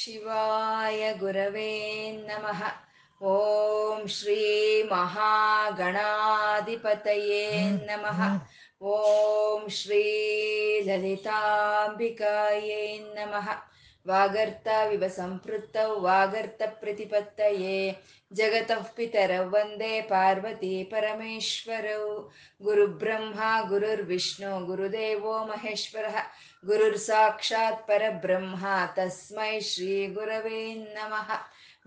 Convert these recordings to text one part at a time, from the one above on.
ಶಿವಾಯ ಗುರವೇ ನಮಃ ಓಂ ಶ್ರೀ ಮಹಾಗಣಾಧಿಪತಯೇ ನಮಃ ಓಂ ಶ್ರೀ ಲಲಿತಾಂಬಿಕಾಯೇ ನಮಃ ವಾಗರ್ತಾವಿವ ಸಂಪೃತ್ತೌ ವಾಗರ್ತ ಪ್ರತಿಪತ್ತಯೇ ಜಗತಃ ಪಿತರೌ ವಂದೇ ಪಾರ್ವತಿ ಪರಮೇಶ್ವರೌ ಗುರುಬ್ರಹ್ಮ ಗುರುರ್ವಿಷ್ಣು ಗುರುದೇವೋ ಮಹೇಶ್ವರಃ ಗುರುರ್ ಸಾಕ್ಷಾತ್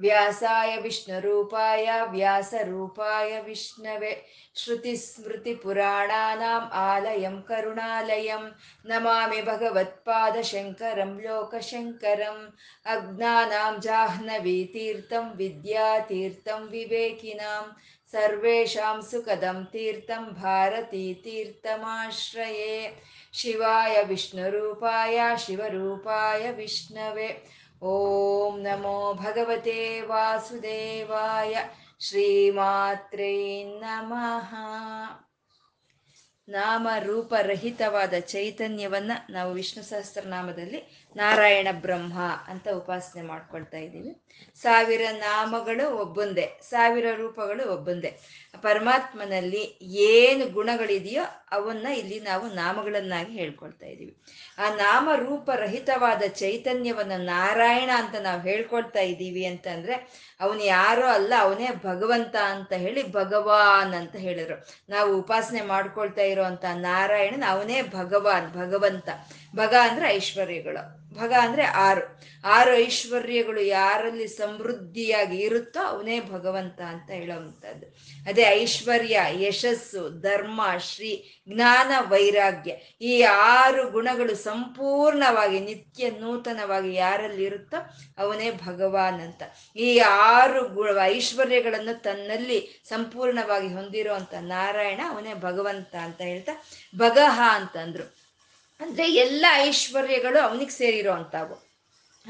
व्यासाय विष्णुरूपाय व्यासरूपाय विष्णवे श्रुतिस्मृतिपुराणानाम् आलयं करुणालयं नमामि भगवत्पादशङ्करं लोकशङ्करम् अज्ञानां जाह्नवीतीर्थं विद्यातीर्थं विवेकिनां सर्वेषां सुखदं तीर्थं भारतीतीर्थमाश्रये शिवाय विष्णुरूपाय शिवरूपाय विष्णवे ॐ नमो भगवते वासुदेवाय श्रीमात्रे नमः ನಮಃ ರೂಪ ರಹಿತವಾದ ಚೈತನ್ಯವನ್ನ ನಾವು ವಿಷ್ಣು ಸಹಸ್ರನಾಮದಲ್ಲಿ ನಾರಾಯಣ ಬ್ರಹ್ಮ ಅಂತ ಉಪಾಸನೆ ಮಾಡ್ಕೊಳ್ತಾ ಇದ್ದೀವಿ. ಸಾವಿರ ನಾಮಗಳು ಒಬ್ಬೊಂದೇ, ಸಾವಿರ ರೂಪಗಳು ಒಬ್ಬೊಂದೇ. ಪರಮಾತ್ಮನಲ್ಲಿ ಏನು ಗುಣಗಳಿದೆಯೋ ಅವನ್ನ ಇಲ್ಲಿ ನಾವು ನಾಮಗಳನ್ನಾಗಿ ಹೇಳ್ಕೊಳ್ತಾ ಇದ್ದೀವಿ. ಆ ನಾಮ ರೂಪರಹಿತವಾದ ಚೈತನ್ಯವನ್ನ ನಾರಾಯಣ ಅಂತ ನಾವು ಹೇಳ್ಕೊಳ್ತಾ ಇದ್ದೀವಿ ಅಂತಂದ್ರೆ ಅವನು ಯಾರೋ ಅಲ್ಲ, ಅವನೇ ಭಗವಂತ ಅಂತ ಹೇಳಿ ಭಗವಾನ್ ಅಂತ ಹೇಳಿದ್ರು. ನಾವು ಉಪಾಸನೆ ಮಾಡ್ಕೊಳ್ತಾ ಇರೋಂಥ ನಾರಾಯಣನ್ ಅವನೇ ಭಗವಾನ್ ಭಗವಂತ. ಭಗ ಅಂದ್ರೆ ಐಶ್ವರ್ಯಗಳು. ಭಗ ಅಂದ್ರೆ ಆರು. ಆರು ಐಶ್ವರ್ಯಗಳು ಯಾರಲ್ಲಿ ಸಮೃದ್ಧಿಯಾಗಿ ಇರುತ್ತೋ ಅವನೇ ಭಗವಂತ ಅಂತ ಹೇಳೋವಂಥದ್ದು. ಅದೇ ಐಶ್ವರ್ಯ, ಯಶಸ್ಸು, ಧರ್ಮ, ಶ್ರೀ, ಜ್ಞಾನ, ವೈರಾಗ್ಯ ಈ ಆರು ಗುಣಗಳು ಸಂಪೂರ್ಣವಾಗಿ ನಿತ್ಯ ನೂತನವಾಗಿ ಯಾರಲ್ಲಿ ಇರುತ್ತೋ ಅವನೇ ಭಗವಾನ್ ಅಂತ. ಈ ಆರು ಗು, ಐಶ್ವರ್ಯಗಳನ್ನು ತನ್ನಲ್ಲಿ ಸಂಪೂರ್ಣವಾಗಿ ಹೊಂದಿರುವಂತ ನಾರಾಯಣ ಅವನೇ ಭಗವಂತ ಅಂತ ಹೇಳ್ತಾ ಭಗಹ ಅಂತಂದ್ರು. ಅಂದ್ರೆ ಎಲ್ಲ ಐಶ್ವರ್ಯಗಳು ಅವನಿಗೆ ಸೇರಿರೋ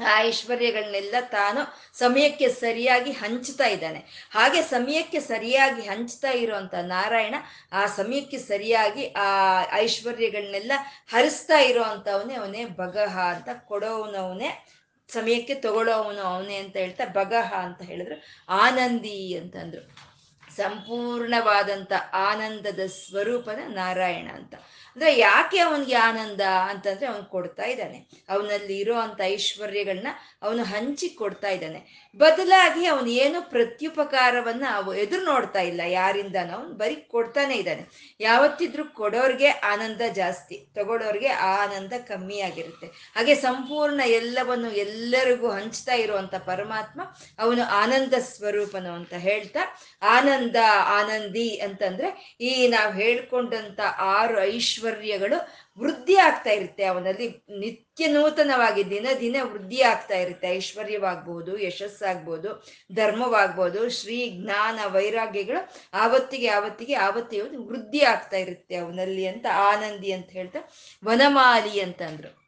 ಆ ಐಶ್ವರ್ಯಗಳನ್ನೆಲ್ಲ ತಾನು ಸಮಯಕ್ಕೆ ಸರಿಯಾಗಿ ಹಂಚ್ತಾ ಇದ್ದಾನೆ. ಹಾಗೆ ಸಮಯಕ್ಕೆ ಸರಿಯಾಗಿ ಹಂಚ್ತಾ ಇರುವಂತ ನಾರಾಯಣ ಆ ಸಮಯಕ್ಕೆ ಸರಿಯಾಗಿ ಆ ಐಶ್ವರ್ಯಗಳನ್ನೆಲ್ಲ ಹರಿಸ್ತಾ ಇರೋ ಅಂತವನೇ ಅವನೇ ಬಗಹ ಅಂತ ಕೊಡೋವನವನೇ ಸಮಯಕ್ಕೆ ತಗೊಳ್ಳೋವನು ಅವನೇ ಅಂತ ಹೇಳ್ತಾ ಬಗಹ ಅಂತ ಹೇಳಿದ್ರು. ಆನಂದಿ ಅಂತಂದ್ರು. ಸಂಪೂರ್ಣವಾದಂಥ ಆನಂದದ ಸ್ವರೂಪನ ನಾರಾಯಣ ಅಂತ. ಅಂದ್ರೆ ಯಾಕೆ ಅವನಿಗೆ ಆನಂದ ಅಂತಂದ್ರೆ ಅವನು ಕೊಡ್ತಾ ಇದ್ದಾನೆ. ಅವನಲ್ಲಿ ಇರೋ ಅಂತ ಐಶ್ವರ್ಯಗಳನ್ನ ಅವನು ಹಂಚಿ ಕೊಡ್ತಾ ಇದ್ದಾನೆ. ಬದಲಾಗಿ ಅವನು ಏನು ಪ್ರತ್ಯುಪಕಾರವನ್ನ ಎದುರು ನೋಡ್ತಾ ಇಲ್ಲ. ಯಾರಿಂದ ಅವನು ಬರೀ ಕೊಡ್ತಾನೆ ಇದ್ದಾನೆ. ಯಾವತ್ತಿದ್ರೂ ಕೊಡೋರ್ಗೆ ಆನಂದ ಜಾಸ್ತಿ, ತಗೊಳ್ಳೋರ್ಗೆ ಆ ಆನಂದ ಕಮ್ಮಿ ಆಗಿರುತ್ತೆ. ಹಾಗೆ ಸಂಪೂರ್ಣ ಎಲ್ಲವನ್ನು ಎಲ್ಲರಿಗೂ ಹಂಚ್ತಾ ಇರುವಂತ ಪರಮಾತ್ಮ ಅವನು ಆನಂದ ಸ್ವರೂಪನು ಅಂತ ಹೇಳ್ತಾ, ಆನಂದ ಆನಂದಿ ಅಂತಂದ್ರೆ ಈ ನಾವು ಹೇಳ್ಕೊಂಡಂತ ಆರು ಐಶ್ವರ್ಯಗಳು ವೃದ್ಧಿ ಆಗ್ತಾ ಇರುತ್ತೆ. ಅವನಲ್ಲಿ ನಿತ್ಯ ನೂತನವಾಗಿ ದಿನ ದಿನ ವೃದ್ಧಿ ಆಗ್ತಾ ಇರುತ್ತೆ. ಐಶ್ವರ್ಯವಾಗ್ಬೋದು, ಯಶಸ್ಸಾಗ್ಬೋದು, ಧರ್ಮವಾಗ್ಬೋದು, ಶ್ರೀ ಜ್ಞಾನ ವೈರಾಗ್ಯಗಳು ಆವತ್ತಿಗೆ ಆವತ್ತಿಗೆ ಆವತ್ತಿಗೆ ವೃದ್ಧಿ ಆಗ್ತಾ ಇರುತ್ತೆ ಅವನಲ್ಲಿ ಅಂತ ಆನಂದಿ ಅಂತ ಹೇಳ್ತಾ ವನಮಾಲಿ ಅಂತಂದ್ರು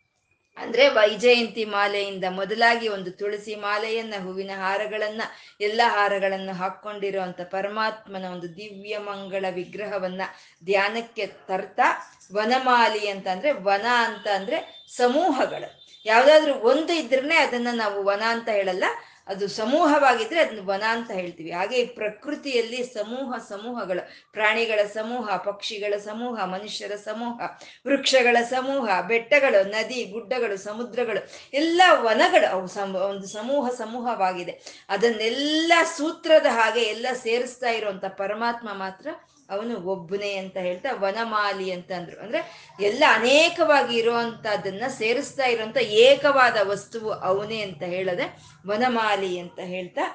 ಅಂದ್ರೆ ವೈಜಯಂತಿ ಮಾಲೆಯಿಂದ ಮೊದಲಾಗಿ ಒಂದು ತುಳಸಿ ಮಾಲೆಯನ್ನ, ಹೂವಿನ ಹಾರಗಳನ್ನ, ಎಲ್ಲ ಹಾರಗಳನ್ನು ಹಾಕೊಂಡಿರುವಂತ ಪರಮಾತ್ಮನ ಒಂದು ದಿವ್ಯ ಮಂಗಳ ವಿಗ್ರಹವನ್ನ ಧ್ಯಾನಕ್ಕೆ ತರ್ತಾ ವನಮಾಲಿ ಅಂತ ಅಂದ್ರೆ ವನ ಅಂತ ಅಂದ್ರೆ ಸಮೂಹಗಳು. ಯಾವ್ದಾದ್ರು ಒಂದು ಇದ್ರೇ ಅದನ್ನ ನಾವು ವನ ಅಂತ ಹೇಳಲ್ಲ ಅದು ಸಮೂಹವಾಗಿದ್ರೆ ಅದನ್ನ ವನ ಅಂತ ಹೇಳ್ತೀವಿ. ಹಾಗೆ ಈ ಪ್ರಕೃತಿಯಲ್ಲಿ ಸಮೂಹ ಸಮೂಹಗಳು. ಪ್ರಾಣಿಗಳ ಸಮೂಹ, ಪಕ್ಷಿಗಳ ಸಮೂಹ, ಮನುಷ್ಯರ ಸಮೂಹ, ವೃಕ್ಷಗಳ ಸಮೂಹ, ಬೆಟ್ಟಗಳು, ನದಿ, ಗುಡ್ಡಗಳು, ಸಮುದ್ರಗಳು, ಎಲ್ಲ ವನಗಳು ಅವು ಒಂದು ಸಮೂಹ ಸಮೂಹವಾಗಿದೆ. ಅದನ್ನೆಲ್ಲ ಸೂತ್ರದ ಹಾಗೆ ಎಲ್ಲ ಸೇರಿಸ್ತಾ ಇರುವಂತ ಪರಮಾತ್ಮ ಮಾತ್ರ ಅವನು ಒಬ್ಬನೇ ಅಂತ ಹೇಳ್ತಾ ವನಮಾಲಿ ಅಂತ ಅಂದ್ರು ಅಂದ್ರೆ ಎಲ್ಲ ಅನೇಕವಾಗಿ ಇರುವಂತದನ್ನ ಸೇರಿಸ್ತಾ ಇರುವಂತ ಏಕವಾದ ವಸ್ತುವು ಅವನೇ ಅಂತ ಹೇಳದೆ ವನಮಾಲಿ ಅಂತ ಹೇಳ್ತಾ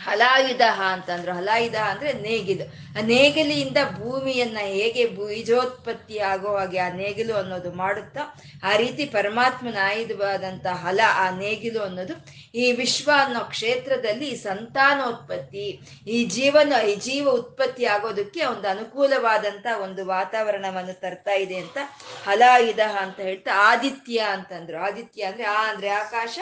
ಹಲಾಯುಧ ಅಂತಂದ್ರು. ಹಲಾಯುಧ ಅಂದ್ರೆ ನೇಗಿಲು. ಆ ನೇಗಿಲಿಯಿಂದ ಭೂಮಿಯನ್ನ ಹೇಗೆ ಬೀಜೋತ್ಪತ್ತಿ ಆಗೋ ಹಾಗೆ ಆ ನೇಗಿಲು ಅನ್ನೋದು ಮಾಡುತ್ತಾ, ಆ ರೀತಿ ಪರಮಾತ್ಮನ ಆಯುಧವಾದಂತ ಹಲ ಆ ನೇಗಿಲು ಅನ್ನೋದು ಈ ವಿಶ್ವ ಅನ್ನೋ ಕ್ಷೇತ್ರದಲ್ಲಿ ಸಂತಾನೋತ್ಪತ್ತಿ, ಈ ಜೀವನ, ಈ ಜೀವ ಉತ್ಪತ್ತಿ ಆಗೋದಕ್ಕೆ ಒಂದು ಅನುಕೂಲವಾದಂತ ಒಂದು ವಾತಾವರಣವನ್ನು ತರ್ತಾ ಇದೆ ಅಂತ ಹಲಾಯುಧ ಅಂತ ಹೇಳ್ತಾ ಆದಿತ್ಯ ಅಂತಂದ್ರು. ಆದಿತ್ಯ ಅಂದ್ರೆ ಆ ಅಂದ್ರೆ ಆಕಾಶ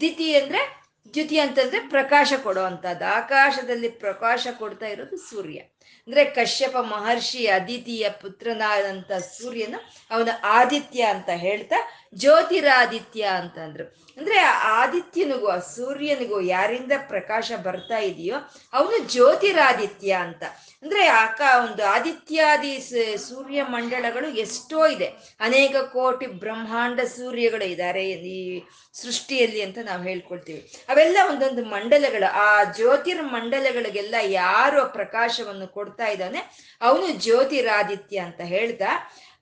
ದಿತಿ ಅಂದ್ರೆ ದ್ಯುತಿ ಅಂತಂದ್ರೆ ಪ್ರಕಾಶ ಕೊಡುವಂಥದ್ದು. ಆಕಾಶದಲ್ಲಿ ಪ್ರಕಾಶ ಕೊಡ್ತಾ ಇರೋದು ಸೂರ್ಯ. ಅಂದ್ರೆ ಕಶ್ಯಪ ಮಹರ್ಷಿ ಅದಿತಿಯ ಪುತ್ರನಾದಂಥ ಸೂರ್ಯನ ಅವನ ಆದಿತ್ಯ ಅಂತ ಹೇಳ್ತಾ ಜ್ಯೋತಿರಾದಿತ್ಯ ಅಂತಂದ್ರು. ಅಂದ್ರೆ ಆದಿತ್ಯನಿಗೂ, ಆ ಸೂರ್ಯನಿಗೂ ಯಾರಿಂದ ಪ್ರಕಾಶ ಬರ್ತಾ ಇದೆಯೋ ಅವನು ಜ್ಯೋತಿರಾದಿತ್ಯ ಅಂತ. ಅಂದ್ರೆ ಆಕ ಒಂದು ಆದಿತ್ಯಾದಿ ಸೂರ್ಯ ಮಂಡಳಗಳು ಎಷ್ಟೋ ಇದೆ. ಅನೇಕ ಕೋಟಿ ಬ್ರಹ್ಮಾಂಡ ಸೂರ್ಯಗಳು ಇದ್ದಾರೆ ಈ ಸೃಷ್ಟಿಯಲ್ಲಿ ಅಂತ ನಾವು ಹೇಳ್ಕೊಳ್ತೀವಿ. ಅವೆಲ್ಲ ಒಂದೊಂದು ಮಂಡಲಗಳು. ಆ ಜ್ಯೋತಿರ್ ಮಂಡಲಗಳಿಗೆಲ್ಲ ಯಾರು ಪ್ರಕಾಶವನ್ನು ಪ್ರಕಾಶವನ್ನು ಕೊಡ್ತಾ ಇದ್ದಾನೆ. ಅವನು ಜ್ಯೋತಿರಾದಿತ್ಯ ಅಂತ ಹೇಳ್ದ.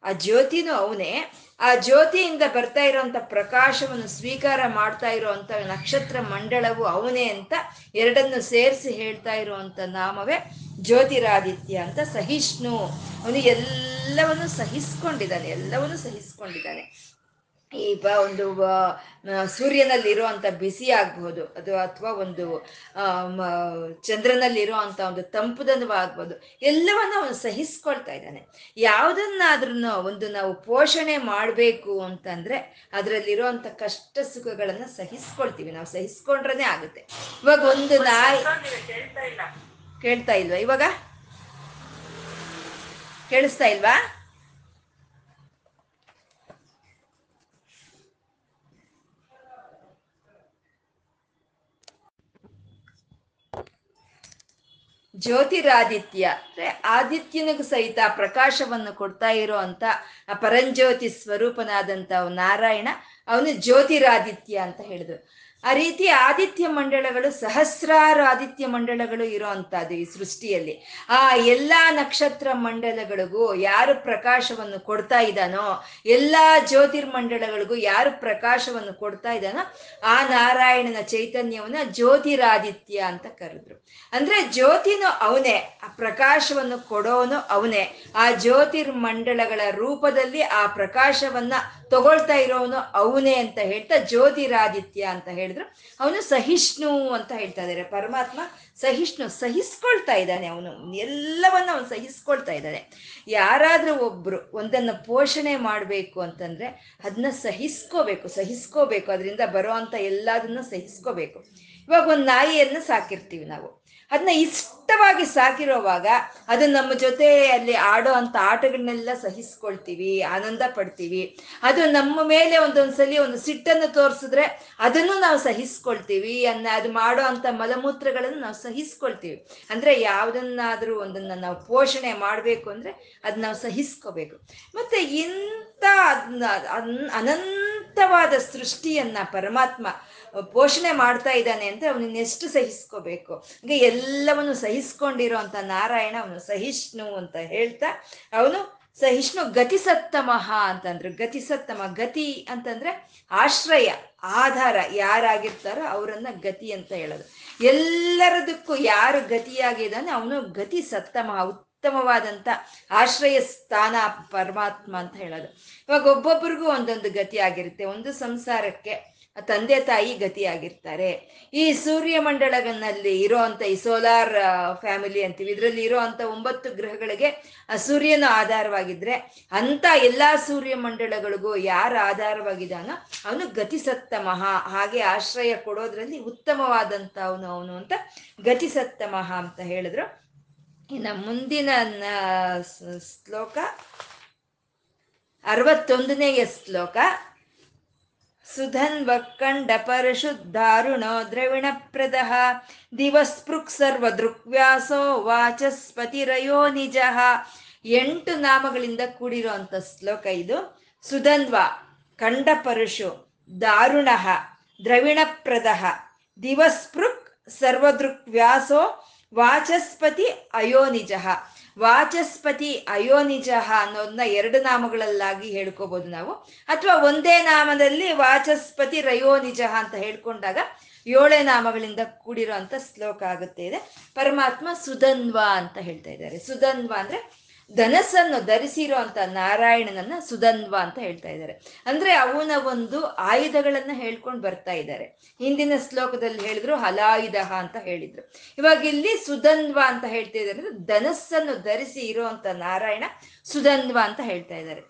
ಆ ಜ್ಯೋತಿನೂ ಅವನೇ. ಆ ಜ್ಯೋತಿಯಿಂದ ಬರ್ತಾ ಇರೋಂಥ ಪ್ರಕಾಶವನ್ನು ಸ್ವೀಕಾರ ಮಾಡ್ತಾ ಇರೋವಂಥ ನಕ್ಷತ್ರ ಮಂಡಳವು ಅವನೇ ಅಂತ ಎರಡನ್ನು ಸೇರಿಸಿ ಹೇಳ್ತಾ ಇರುವಂತ ನಾಮವೇ ಜ್ಯೋತಿರಾದಿತ್ಯ ಅಂತ ಸಹಿಷ್ಣು. ಅವನು ಎಲ್ಲವನ್ನು ಸಹಿಸ್ಕೊಂಡಿದ್ದಾನೆ ಎಲ್ಲವನ್ನು ಸಹಿಸ್ಕೊಂಡಿದ್ದಾನೆ. ಈ ಬ ಒಂದು ಸೂರ್ಯನಲ್ಲಿ ಇರುವಂತ ಬಿಸಿ ಆಗ್ಬೋದು ಅದು ಅಥವಾ ಒಂದು ಆ, ಮ- ಚಂದ್ರನಲ್ಲಿ ಇರುವಂತ ಒಂದು ತಂಪುದನ್ನು ಆಗ್ಬೋದು. ಎಲ್ಲವನ್ನ ಅವನು ಸಹಿಸ್ಕೊಳ್ತಾ ಇದ್ದಾನೆ. ಯಾವುದನ್ನಾದ್ರೂ ಒಂದು ನಾವು ಪೋಷಣೆ ಮಾಡಬೇಕು ಅಂತಂದ್ರೆ ಅದರಲ್ಲಿರುವಂಥ ಕಷ್ಟ ಸುಖಗಳನ್ನು ಸಹಿಸ್ಕೊಳ್ತೀವಿ. ನಾವು ಸಹಿಸ್ಕೊಂಡ್ರೇ ಆಗುತ್ತೆ. ಇವಾಗ ಒಂದು ನಾಯಿ ಕೇಳ್ತಾ ಇಲ್ವಾ ಇವಾಗ? ಕೇಳಿಸ್ತಾ ಇಲ್ವಾ? ಜ್ಯೋತಿರಾದಿತ್ಯ. ಅಂದ್ರೆ ಆದಿತ್ಯನಿಗೂ ಸಹಿತ ಪ್ರಕಾಶವನ್ನು ಕೊಡ್ತಾ ಇರೋ ಅಂತ ಆ ಪರಂಜ್ಯೋತಿ ಸ್ವರೂಪನಾದಂತ ನಾರಾಯಣ, ಅವನು ಜ್ಯೋತಿರಾದಿತ್ಯ ಅಂತ ಹೇಳಿದ್ರು. ಆ ರೀತಿ ಆದಿತ್ಯ ಮಂಡಳಗಳು ಸಹಸ್ರಾರು ಆದಿತ್ಯ ಮಂಡಳಗಳು ಇರೋ ಅಂತದ್ದು ಈ ಸೃಷ್ಟಿಯಲ್ಲಿ. ಆ ಎಲ್ಲಾ ನಕ್ಷತ್ರ ಮಂಡಲಗಳಿಗೂ ಯಾರು ಪ್ರಕಾಶವನ್ನು ಕೊಡ್ತಾ ಇದ್ದಾನೋ, ಎಲ್ಲಾ ಜ್ಯೋತಿರ್ಮಂಡಲಗಳಿಗೂ ಯಾರು ಪ್ರಕಾಶವನ್ನು ಕೊಡ್ತಾ ಇದ್ದಾನೋ, ಆ ನಾರಾಯಣನ ಚೈತನ್ಯವನ್ನ ಜ್ಯೋತಿರಾದಿತ್ಯ ಅಂತ ಕರೆದ್ರು. ಅಂದ್ರೆ ಜ್ಯೋತಿನೂ ಅವನೇ, ಆ ಪ್ರಕಾಶವನ್ನು ಕೊಡೋನು ಅವನೇ. ಆ ಜ್ಯೋತಿರ್ಮಂಡಲಗಳ ರೂಪದಲ್ಲಿ ಆ ಪ್ರಕಾಶವನ್ನ ತಗೊಳ್ತಾ ಇರೋನು ಅವನೇ ಅಂತ ಹೇಳ್ತಾ ಜ್ಯೋತಿರಾದಿತ್ಯ ಅಂತ ಹೇಳಿದ್ರು. ಅವನು ಸಹಿಷ್ಣು ಅಂತ ಹೇಳ್ತಾ ಇದ್ದಾರೆ ಪರಮಾತ್ಮ ಸಹಿಷ್ಣು, ಸಹಿಸ್ಕೊಳ್ತಾ ಇದ್ದಾನೆ ಅವನು. ಎಲ್ಲವನ್ನ ಅವನು ಸಹಿಸ್ಕೊಳ್ತಾ ಇದ್ದಾನೆ. ಯಾರಾದರೂ ಒಬ್ರು ಒಂದನ್ನು ಪೋಷಣೆ ಮಾಡಬೇಕು ಅಂತಂದ್ರೆ ಅದನ್ನ ಸಹಿಸ್ಕೋಬೇಕು ಸಹಿಸ್ಕೋಬೇಕು. ಅದರಿಂದ ಬರೋ ಅಂಥ ಎಲ್ಲದನ್ನು ಸಹಿಸ್ಕೋಬೇಕು. ಇವಾಗ ಒಂದು ನಾಯಿಯನ್ನು ಸಾಕಿರ್ತೀವಿ ನಾವು. ಅದನ್ನ ಇಷ್ಟವಾಗಿ ಸಾಕಿರೋವಾಗ ಅದು ನಮ್ಮ ಜೊತೆ ಅಲ್ಲಿ ಆಡೋ ಅಂತ ಆಟಗಳನ್ನೆಲ್ಲ ಸಹಿಸ್ಕೊಳ್ತೀವಿ, ಆನಂದ ಪಡ್ತೀವಿ. ಅದು ನಮ್ಮ ಮೇಲೆ ಒಂದೊಂದ್ಸಲಿ ಒಂದು ಸಿಟ್ಟನ್ನು ತೋರಿಸಿದ್ರೆ ಅದನ್ನು ನಾವು ಸಹಿಸ್ಕೊಳ್ತೀವಿ ಅನ್ನ, ಅದು ಮಾಡೋ ಅಂತ ಮಲಮೂತ್ರಗಳನ್ನು ನಾವು ಸಹಿಸ್ಕೊಳ್ತೀವಿ. ಅಂದ್ರೆ ಯಾವುದನ್ನಾದ್ರೂ ಒಂದನ್ನ ನಾವು ಪೋಷಣೆ ಮಾಡಬೇಕು ಅಂದ್ರೆ ಅದನ್ನ ನಾವು ಸಹಿಸ್ಕೋಬೇಕು. ಮತ್ತೆ ಇಂಥ ಅನಂತವಾದ ಸೃಷ್ಟಿಯನ್ನ ಪರಮಾತ್ಮ ಪೋಷಣೆ ಮಾಡ್ತಾ ಇದ್ದಾನೆ ಅಂದ್ರೆ ಅವನನ್ನ ಎಷ್ಟು ಸಹಿಸ್ಕೋಬೇಕು? ಹಂಗೆ ಎಲ್ಲವನ್ನು ಸಹಿಸ್ಕೊಂಡಿರೋ ಅಂತ ನಾರಾಯಣ ಅವನು ಸಹಿಷ್ಣು ಅಂತ ಹೇಳ್ತಾ, ಅವನು ಸಹಿಷ್ಣು ಗತಿಸತ್ತಮಃ ಅಂತಂದ್ರು. ಗತಿಸತ್ತಮ, ಗತಿ ಅಂತಂದ್ರೆ ಆಶ್ರಯ, ಆಧಾರ ಯಾರಾಗಿರ್ತಾರೋ ಅವರನ್ನ ಗತಿ ಅಂತ ಹೇಳೋದು. ಎಲ್ಲರದಕ್ಕೂ ಯಾರು ಗತಿಯಾಗಿದ್ದಾನೆ ಅವನು ಗತಿ ಸತ್ತಮ ಉತ್ತಮವಾದಂತ ಆಶ್ರಯ ಸ್ಥಾನ ಪರಮಾತ್ಮ ಅಂತ ಹೇಳೋದು. ಇವಾಗ ಒಬ್ಬೊಬ್ರಿಗೂ ಒಂದೊಂದು ಗತಿ ಆಗಿರುತ್ತೆ. ಒಂದು ಸಂಸಾರಕ್ಕೆ ತಂದೆ ತಾಯಿ ಗತಿಯಾಗಿರ್ತಾರೆ. ಈ ಸೂರ್ಯಮಂಡಲಗಳಲ್ಲಿ ಇರೋಂತ ಈ ಸೋಲಾರ್ ಫ್ಯಾಮಿಲಿ ಅಂತೀವಿ, ಇದರಲ್ಲಿ ಇರೋಂಥ ಒಂಬತ್ತು ಗ್ರಹಗಳಿಗೆ ಆ ಸೂರ್ಯನ ಆಧಾರವಾಗಿದ್ರೆ ಅಂತ ಎಲ್ಲಾ ಸೂರ್ಯಮಂಡಲಗಳಿಗೂ ಯಾರು ಆಧಾರವಾಗಿದ್ದಾನೋ ಅವನು ಗತಿಸತ್ತಮಃ ಹಾಗೆ ಆಶ್ರಯ ಕೊಡೋದ್ರಲ್ಲಿ ಉತ್ತಮವಾದಂತ ಅವನು ಅವನು ಅಂತ ಗತಿಸತ್ತಮಃ ಅಂತ ಹೇಳಿದ್ರು. ಇನ್ನು ಮುಂದಿನ ಶ್ಲೋಕ, ಅರವತ್ತೊಂದನೆಯ ಶ್ಲೋಕ. ದ್ರವಿಣ ದಿವಸ್ಪೃಕ್ ಸರ್ವ ದೃಕ್ವ್ಯಾಸೋ ವಾಚಸ್ಪತಿರಯೋ ನಿಜ. ಎಂಟು ನಾಮಗಳಿಂದ ಕೂಡಿರುವಂತ ಶ್ಲೋಕ ಇದು. ಸುಧನ್ವ, ಕಂಡ ಪರಶು, ದಾರುಣ, ದ್ರವಿಣಪ್ರದ, ದಿವಸ್ಪೃಕ್ ಸರ್ವದೃಕ್ ವ್ಯಾಸೋ ವಾಚಸ್ಪತಿ ಅಯೋನಿಜ ವಾಚಸ್ಪತಿ ಅಯೋನಿಜ ಅನ್ನೋದನ್ನ ಎರಡು ನಾಮಗಳಲ್ಲಾಗಿ ಹೇಳ್ಕೋಬಹುದು ನಾವು. ಅಥವಾ ಒಂದೇ ನಾಮದಲ್ಲಿ ವಾಚಸ್ಪತಿ ರಯೋನಿಜ ಅಂತ ಹೇಳ್ಕೊಂಡಾಗ ಏಳೇ ನಾಮಗಳಿಂದ ಕೂಡಿರೋ ಶ್ಲೋಕ ಆಗುತ್ತೆ. ಇದೆ. ಪರಮಾತ್ಮ ಸುಧನ್ವ ಅಂತ ಹೇಳ್ತಾ ಇದ್ದಾರೆ. ಸುಧನ್ವ ಅಂದ್ರೆ ಧನಸ್ಸನ್ನು ಧರಿಸಿರೋ ಅಂತ ನಾರಾಯಣನನ್ನ ಸುಧನ್ವ ಅಂತ ಹೇಳ್ತಾ ಇದ್ದಾರೆ. ಅಂದ್ರೆ ಅವನ ಒಂದು ಆಯುಧಗಳನ್ನ ಹೇಳ್ಕೊಂಡು ಬರ್ತಾ ಇದ್ದಾರೆ. ಹಿಂದಿನ ಶ್ಲೋಕದಲ್ಲಿ ಹೇಳಿದ್ರು ಹಲಾಯುಧ ಅಂತ ಹೇಳಿದ್ರು. ಇವಾಗ ಇಲ್ಲಿ ಸುಧನ್ವ ಅಂತ ಹೇಳ್ತಾ ಇದ್ದಾರೆ ಧನಸ್ಸನ್ನು ಧರಿಸಿ ಇರುವಂತ ನಾರಾಯಣ ಸುಧನ್ವ ಅಂತ ಹೇಳ್ತಾ ಇದ್ದಾರೆ.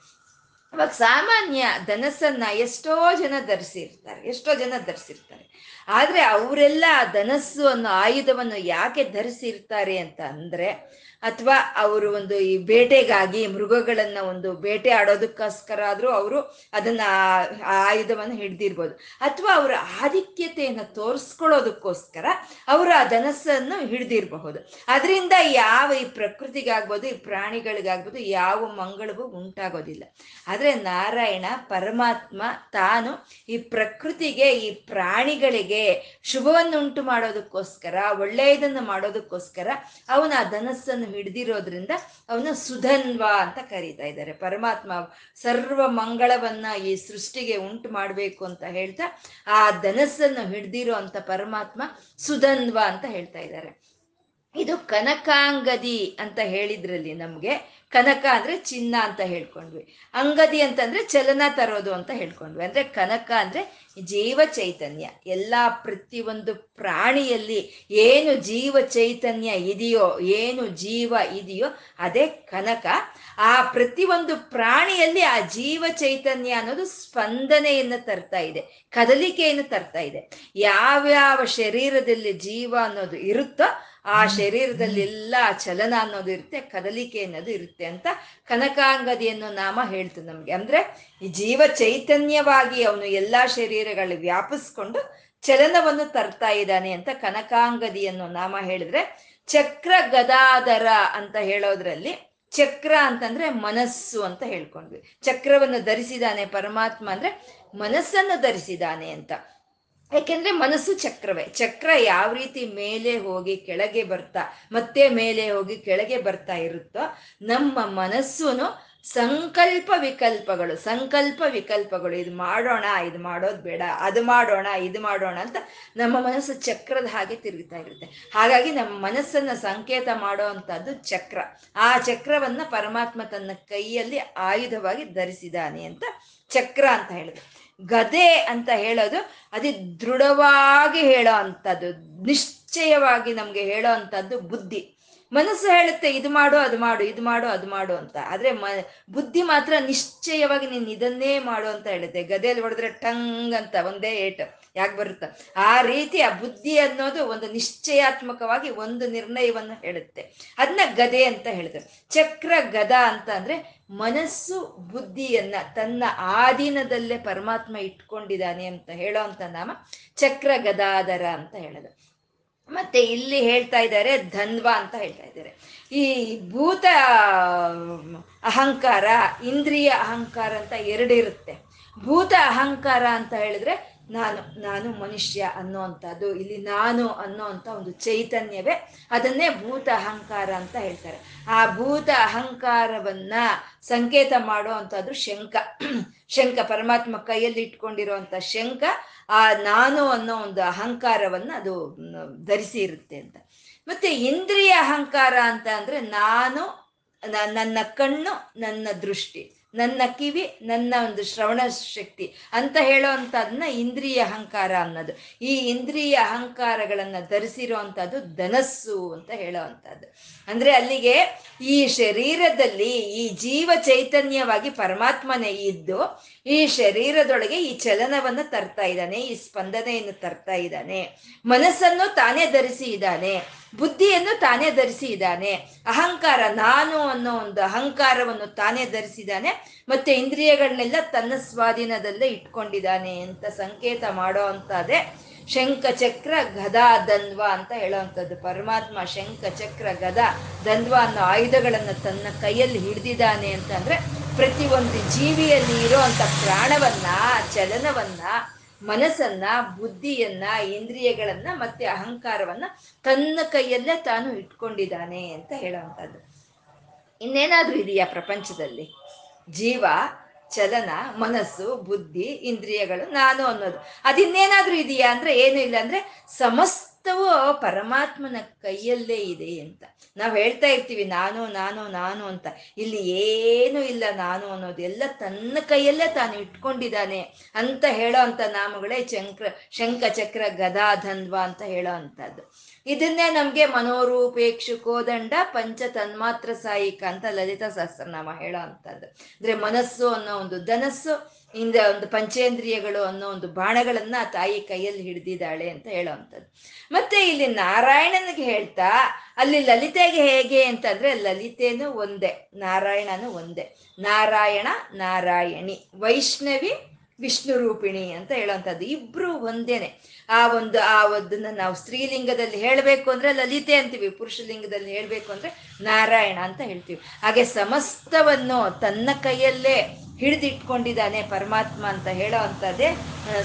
ಇವಾಗ ಸಾಮಾನ್ಯ ಧನಸ್ಸನ್ನ ಎಷ್ಟೋ ಜನ ಧರಿಸಿರ್ತಾರೆ, ಎಷ್ಟೋ ಜನ ಧರಿಸಿರ್ತಾರೆ. ಆದ್ರೆ ಅವರೆಲ್ಲ ಆ ಧನಸ್ಸು ಅನ್ನೋ ಆಯುಧವನ್ನು ಯಾಕೆ ಧರಿಸಿರ್ತಾರೆ ಅಂತ ಅಂದ್ರೆ ಅಥವಾ ಅವರು ಒಂದು ಈ ಬೇಟೆಗಾಗಿ ಮೃಗಗಳನ್ನ ಒಂದು ಬೇಟೆ ಆಡೋದಕ್ಕೋಸ್ಕರ ಆದ್ರೂ ಅವರು ಅದನ್ನ ಆಯುಧವನ್ನು ಹಿಡ್ದಿರ್ಬೋದು. ಅಥವಾ ಅವರ ಆಧಿಕ್ಯತೆಯನ್ನು ತೋರಿಸ್ಕೊಳ್ಳೋದಕ್ಕೋಸ್ಕರ ಅವರು ಆ ಧನಸ್ಸನ್ನು ಹಿಡ್ದಿರಬಹುದು. ಅದರಿಂದ ಯಾವ ಈ ಪ್ರಕೃತಿಗಾಗ್ಬೋದು, ಈ ಪ್ರಾಣಿಗಳಿಗಾಗ್ಬೋದು ಯಾವ ಮಂಗಳವೂ ಉಂಟಾಗೋದಿಲ್ಲ. ಆದರೆ ನಾರಾಯಣ ಪರಮಾತ್ಮ ತಾನು ಈ ಪ್ರಕೃತಿಗೆ, ಈ ಪ್ರಾಣಿಗಳಿಗೆ ಶುಭವನ್ನು ಉಂಟು ಮಾಡೋದಕ್ಕೋಸ್ಕರ, ಒಳ್ಳೆಯದನ್ನು ಮಾಡೋದಕ್ಕೋಸ್ಕರ ಅವನ ಆ ಧನಸ್ಸನ್ನು ಹಿಡ್ದಿರೋದ್ರಿಂದ ಅವನ ಸುಧನ್ವ ಅಂತ ಕರೀತಾ ಇದ್ದಾರೆ. ಪರಮಾತ್ಮ ಸರ್ವ ಮಂಗಳವನ್ನ ಈ ಸೃಷ್ಟಿಗೆ ಉಂಟು ಮಾಡಬೇಕು ಅಂತ ಹೇಳ್ತಾ ಆ ಧನಸ್ಸನ್ನು ಹಿಡ್ದಿರೋ ಅಂತ ಪರಮಾತ್ಮ ಸುಧನ್ವ ಅಂತ ಹೇಳ್ತಾ ಇದ್ದಾರೆ. ಇದು ಕನಕಾಂಗದಿ ಅಂತ ಹೇಳಿದ್ರಲ್ಲಿ ನಮ್ಗೆ ಕನಕ ಅಂದ್ರೆ ಚಿನ್ನ ಅಂತ ಹೇಳ್ಕೊಂಡ್ವಿ. ಅಂಗದಿ ಅಂತಂದ್ರೆ ಚಲನ ತರೋದು ಅಂತ ಹೇಳ್ಕೊಂಡ್ವಿ. ಅಂದ್ರೆ ಕನಕ ಅಂದ್ರೆ ಜೀವ ಚೈತನ್ಯ. ಎಲ್ಲಾ ಪ್ರತಿಯೊಂದು ಪ್ರಾಣಿಯಲ್ಲಿ ಏನು ಜೀವ ಚೈತನ್ಯ ಇದೆಯೋ, ಏನು ಜೀವ ಇದೆಯೋ ಅದೇ ಕನಕ. ಆ ಪ್ರತಿಯೊಂದು ಪ್ರಾಣಿಯಲ್ಲಿ ಆ ಜೀವ ಚೈತನ್ಯ ಅನ್ನೋದು ಸ್ಪಂದನೆಯನ್ನು ತರ್ತಾ ಇದೆ, ಕದಲಿಕೆಯನ್ನು ತರ್ತಾ ಇದೆ. ಯಾವ್ಯಾವ ಶರೀರದಲ್ಲಿ ಜೀವ ಅನ್ನೋದು ಇರುತ್ತೋ ಆ ಶರೀರದಲ್ಲಿ ಎಲ್ಲ ಚಲನ ಅನ್ನೋದು ಇರುತ್ತೆ, ಕದಲಿಕೆ ಅನ್ನೋದು ಇರುತ್ತೆ ಅಂತ ಕನಕಾಂಗದಿ ಅನ್ನೋ ನಾಮ ಹೇಳ್ತು ನಮ್ಗೆ. ಅಂದ್ರೆ ಈ ಜೀವ ಚೈತನ್ಯವಾಗಿ ಅವನು ಎಲ್ಲಾ ಶರೀರಗಳು ವ್ಯಾಪಿಸ್ಕೊಂಡು ಚಲನವನ್ನು ತರ್ತಾ ಇದ್ದಾನೆ ಅಂತ ಕನಕಾಂಗದಿ ಅನ್ನೋ ನಾಮ ಹೇಳಿದ್ರೆ ಚಕ್ರ ಗದಾಧರ ಅಂತ ಹೇಳೋದ್ರಲ್ಲಿ ಚಕ್ರ ಅಂತಂದ್ರೆ ಮನಸ್ಸು ಅಂತ ಹೇಳ್ಕೊಂಡ್ವಿ. ಚಕ್ರವನ್ನು ಧರಿಸಿದಾನೆ ಪರಮಾತ್ಮ ಅಂದ್ರೆ ಮನಸ್ಸನ್ನು ಧರಿಸಿದಾನೆ ಅಂತ. ಯಾಕೆಂದ್ರೆ ಮನಸ್ಸು ಚಕ್ರವೇ. ಚಕ್ರ ಯಾವ ರೀತಿ ಮೇಲೆ ಹೋಗಿ ಕೆಳಗೆ ಬರ್ತಾ, ಮತ್ತೆ ಮೇಲೆ ಹೋಗಿ ಕೆಳಗೆ ಬರ್ತಾ ಇರುತ್ತೋ, ನಮ್ಮ ಮನಸ್ಸುನು ಸಂಕಲ್ಪ ವಿಕಲ್ಪಗಳು ಸಂಕಲ್ಪ ವಿಕಲ್ಪಗಳು. ಇದು ಮಾಡೋಣ, ಇದು ಮಾಡೋದು ಬೇಡ, ಅದು ಮಾಡೋಣ, ಇದು ಮಾಡೋಣ ಅಂತ ನಮ್ಮ ಮನಸ್ಸು ಚಕ್ರದ ಹಾಗೆ ತಿರುಗ್ತಾ ಇರುತ್ತೆ. ಹಾಗಾಗಿ ನಮ್ಮ ಮನಸ್ಸನ್ನ ಸಂಕೇತ ಮಾಡೋ ಅಂಥದ್ದು ಚಕ್ರ. ಆ ಚಕ್ರವನ್ನ ಪರಮಾತ್ಮ ತನ್ನ ಕೈಯಲ್ಲಿ ಆಯುಧವಾಗಿ ಧರಿಸಿದಾನೆ ಅಂತ ಚಕ್ರ ಅಂತ ಹೇಳಿದ್ರು ಗದೆ ಅಂತ ಹೇಳೋದು ಅತಿ ದೃಢವಾಗಿ ಹೇಳೋ ಅಂಥದ್ದು, ನಿಶ್ಚಯವಾಗಿ ನಮಗೆ ಹೇಳೋ ಅಂಥದ್ದು ಬುದ್ಧಿ. ಮನಸ್ಸು ಹೇಳುತ್ತೆ, ಇದು ಮಾಡು, ಅದು ಮಾಡು, ಇದು ಮಾಡು, ಅದು ಮಾಡು ಅಂತ. ಆದರೆ ಮ, ಬುದ್ಧಿ ಮಾತ್ರ ನಿಶ್ಚಯವಾಗಿ ನೀನು ಇದನ್ನೇ ಮಾಡು ಅಂತ ಹೇಳುತ್ತೆ. ಗದೆಯಲ್ಲಿ ಹೊಡೆದ್ರೆ ಟಂಗ್ ಅಂತ, ಒಂದೇ ಏಟು. ಯಾಕೆ ಬರುತ್ತೆ? ಆ ರೀತಿ ಆ ಬುದ್ಧಿ ಅನ್ನೋದು ಒಂದು ನಿಶ್ಚಯಾತ್ಮಕವಾಗಿ ಒಂದು ನಿರ್ಣಯವನ್ನು ಹೇಳುತ್ತೆ. ಅದನ್ನ ಗದೆ ಅಂತ ಹೇಳಿದ್ರು ಚಕ್ರ ಗದ ಅಂತ ಅಂದ್ರೆ ಮನಸ್ಸು ಬುದ್ಧಿಯನ್ನ ತನ್ನ ಆಧೀನದಲ್ಲೇ ಪರಮಾತ್ಮ ಇಟ್ಕೊಂಡಿದ್ದಾನೆ ಅಂತ ಹೇಳೋ ಅಂತ ನಾಮ ಚಕ್ರ ಗದಾಧರ ಅಂತ ಹೇಳೋದು. ಮತ್ತೆ ಇಲ್ಲಿ ಹೇಳ್ತಾ ಇದ್ದಾರೆ ಧನ್ವ ಅಂತ ಹೇಳ್ತಾ ಇದ್ದಾರೆ. ಈ ಭೂತ, ಅಹಂಕಾರ, ಇಂದ್ರಿಯ ಅಹಂಕಾರ ಅಂತ ಎರಡಿರುತ್ತೆ ಭೂತ ಅಹಂಕಾರ ಅಂತ ಹೇಳಿದ್ರೆ ನಾನು ನಾನು ಮನುಷ್ಯ ಅನ್ನೋವಂಥದ್ದು, ಇಲ್ಲಿ ನಾನು ಅನ್ನೋವಂಥ ಒಂದು ಚೈತನ್ಯವೇ ಅದನ್ನೇ ಭೂತ ಅಹಂಕಾರ ಅಂತ ಹೇಳ್ತಾರೆ. ಆ ಭೂತ ಅಹಂಕಾರವನ್ನ ಸಂಕೇತ ಮಾಡೋ ಅಂಥದ್ದು ಶಂಕ ಶಂಕ ಪರಮಾತ್ಮ ಕೈಯಲ್ಲಿ ಇಟ್ಕೊಂಡಿರುವಂಥ ಶಂಕ ಆ ನಾನು ಅನ್ನೋ ಒಂದು ಅಹಂಕಾರವನ್ನ ಅದು ಧರಿಸಿ ಇರುತ್ತೆ ಅಂತ. ಮತ್ತೆ ಇಂದ್ರಿಯ ಅಹಂಕಾರ ಅಂತ ಅಂದ್ರೆ ನಾನು ನನ್ನ ಕಣ್ಣು, ನನ್ನ ದೃಷ್ಟಿ. ನನ್ನ ಕಿವಿ ನನ್ನ ಒಂದು ಶ್ರವಣ ಶಕ್ತಿ ಅಂತ ಹೇಳೋ ಅಂಥದ್ದನ್ನ ಇಂದ್ರಿಯ ಅಹಂಕಾರ ಅನ್ನೋದು. ಈ ಇಂದ್ರಿಯ ಅಹಂಕಾರಗಳನ್ನು ಧರಿಸಿರೋ ಅಂಥದ್ದು ಧನಸ್ಸು ಅಂತ ಹೇಳೋವಂಥದ್ದು ಅಂದ್ರೆ ಅಲ್ಲಿಗೆ ಈ ಶರೀರದಲ್ಲಿ ಈ ಜೀವ ಚೈತನ್ಯವಾಗಿ ಪರಮಾತ್ಮನೇ ಇದ್ದು ಈ ಶರೀರದೊಳಗೆ ಈ ಚಲನವನ್ನು ತರ್ತಾ ಇದ್ದಾನೆ, ಈ ಸ್ಪಂದನೆಯನ್ನು ತರ್ತಾ ಇದ್ದಾನೆ. ಮನಸ್ಸನ್ನು ತಾನೇ ಧರಿಸಿ ಇದ್ದಾನೆ, ಬುದ್ಧಿಯನ್ನು ತಾನೇ ಧರಿಸಿ ಇದ್ದಾನೆ, ಅಹಂಕಾರ ನಾನು ಅನ್ನೋ ಒಂದು ಅಹಂಕಾರವನ್ನು ತಾನೇ ಧರಿಸಿದ್ದಾನೆ ಮತ್ತೆ ಇಂದ್ರಿಯಗಳನ್ನೆಲ್ಲ ತನ್ನ ಸ್ವಾಧೀನದಲ್ಲೇ ಇಟ್ಕೊಂಡಿದ್ದಾನೆ ಅಂತ ಸಂಕೇತ ಮಾಡೋ ಅಂತದೇ ಶಂಖ ಚಕ್ರ ಗದಾ ದನ್ವ ಅಂತ ಹೇಳೋವಂಥದ್ದು ಪರಮಾತ್ಮ ಶಂಖ ಚಕ್ರ ಗದಾ ದನ್ವ ಅನ್ನೋ ಆಯುಧಗಳನ್ನು ತನ್ನ ಕೈಯಲ್ಲಿ ಹಿಡಿದಿದ್ದಾನೆ ಅಂತಂದ್ರೆ ಪ್ರತಿಯೊಂದು ಜೀವಿಯಲ್ಲಿ ಇರುವಂಥ ಪ್ರಾಣವನ್ನ, ಚಲನವನ್ನ, ಮನಸ್ಸನ್ನ, ಬುದ್ಧಿಯನ್ನ, ಇಂದ್ರಿಯಗಳನ್ನ ಮತ್ತೆ ಅಹಂಕಾರವನ್ನ ತನ್ನ ಕೈಯಲ್ಲೇ ತಾನು ಇಟ್ಕೊಂಡಿದ್ದಾನೆ ಅಂತ ಹೇಳುವಂಥದ್ದು. ಇನ್ನೇನಾದ್ರೂ ಇದೆಯಾ ಪ್ರಪಂಚದಲ್ಲಿ? ಜೀವ, ಚಲನ, ಮನಸ್ಸು, ಬುದ್ಧಿ, ಇಂದ್ರಿಯಗಳು, ನಾನು ಅನ್ನೋದು. ಅದಿನ್ನೇನಾದ್ರೂ ಇದೆಯಾ ಅಂದ್ರೆ, ಏನು ಇಲ್ಲ ಅಂದ್ರೆ ಸಮಸ್ತವು ಪರಮಾತ್ಮನ ಕೈಯಲ್ಲೇ ಇದೆ ಅಂತ. ನಾವು ಹೇಳ್ತಾ ಇರ್ತೀವಿ, ನಾನು ನಾನು ನಾನು ಅಂತ. ಇಲ್ಲಿ ಏನು ಇಲ್ಲ, ನಾನು ಅನ್ನೋದು. ಎಲ್ಲ ತನ್ನ ಕೈಯಲ್ಲೇ ತಾನು ಇಟ್ಕೊಂಡಿದ್ದಾನೆ ಅಂತ ಹೇಳೋ ಅಂತ ನಾಮಗಳೇ ಚಂಕ್ರ, ಶಂಖ, ಚಕ್ರ, ಗದಾ ಅಂತ ಹೇಳೋ ಅಂಥದ್ದು. ಇದನ್ನೇ ನಮ್ಗೆ ಮನೋರೂಪೇಕ್ಷು ಕೋದಂಡ ಪಂಚ ತನ್ಮಾತ್ರ ಸಾಯಿಕ ಅಂತ ಲಲಿತಾ ಸಹಸ್ರನಾಮ ಹೇಳೋ ಅಂತದ್ದು ಅಂದ್ರೆ ಮನಸ್ಸು ಅನ್ನೋ ಒಂದು ಧನಸ್ಸು ಇಂದ ಒಂದು ಪಂಚೇಂದ್ರಿಯಗಳು ಅನ್ನೋ ಒಂದು ಬಾಣಗಳನ್ನ ತಾಯಿ ಕೈಯಲ್ಲಿ ಹಿಡಿದಿದ್ದಾಳೆ ಅಂತ ಹೇಳೋವಂಥದ್ದು. ಮತ್ತೆ ಇಲ್ಲಿ ನಾರಾಯಣನಿಗೆ ಹೇಳ್ತಾ, ಅಲ್ಲಿ ಲಲಿತೆಗೆ ಹೇಗೆ ಅಂತಂದ್ರೆ ಲಲಿತೆನೂ ಒಂದೇ, ನಾರಾಯಣನು ಒಂದೇ. ನಾರಾಯಣ, ನಾರಾಯಣಿ, ವೈಷ್ಣವಿ ವಿಷ್ಣು ರೂಪಿಣಿ ಅಂತ ಹೇಳೋವಂಥದ್ದು. ಇಬ್ರು ಒಂದೇನೆ. ಆ ಒಂದು, ಆ ಒಂದನ್ನ ನಾವು ಸ್ತ್ರೀಲಿಂಗದಲ್ಲಿ ಹೇಳಬೇಕು ಅಂದ್ರೆ ಲಲಿತೆ ಅಂತೀವಿ, ಪುರುಷಲಿಂಗದಲ್ಲಿ ಹೇಳಬೇಕು ಅಂದ್ರೆ ನಾರಾಯಣ ಅಂತ ಹೇಳ್ತೀವಿ. ಹಾಗೆ ಸಮಸ್ತವನ್ನು ತನ್ನ ಕೈಯಲ್ಲೇ ಹಿಡಿದಿಟ್ಕೊಂಡಿದ್ದಾನೆ ಪರಮಾತ್ಮ ಅಂತ ಹೇಳೋ ಅಂಥದ್ದೇ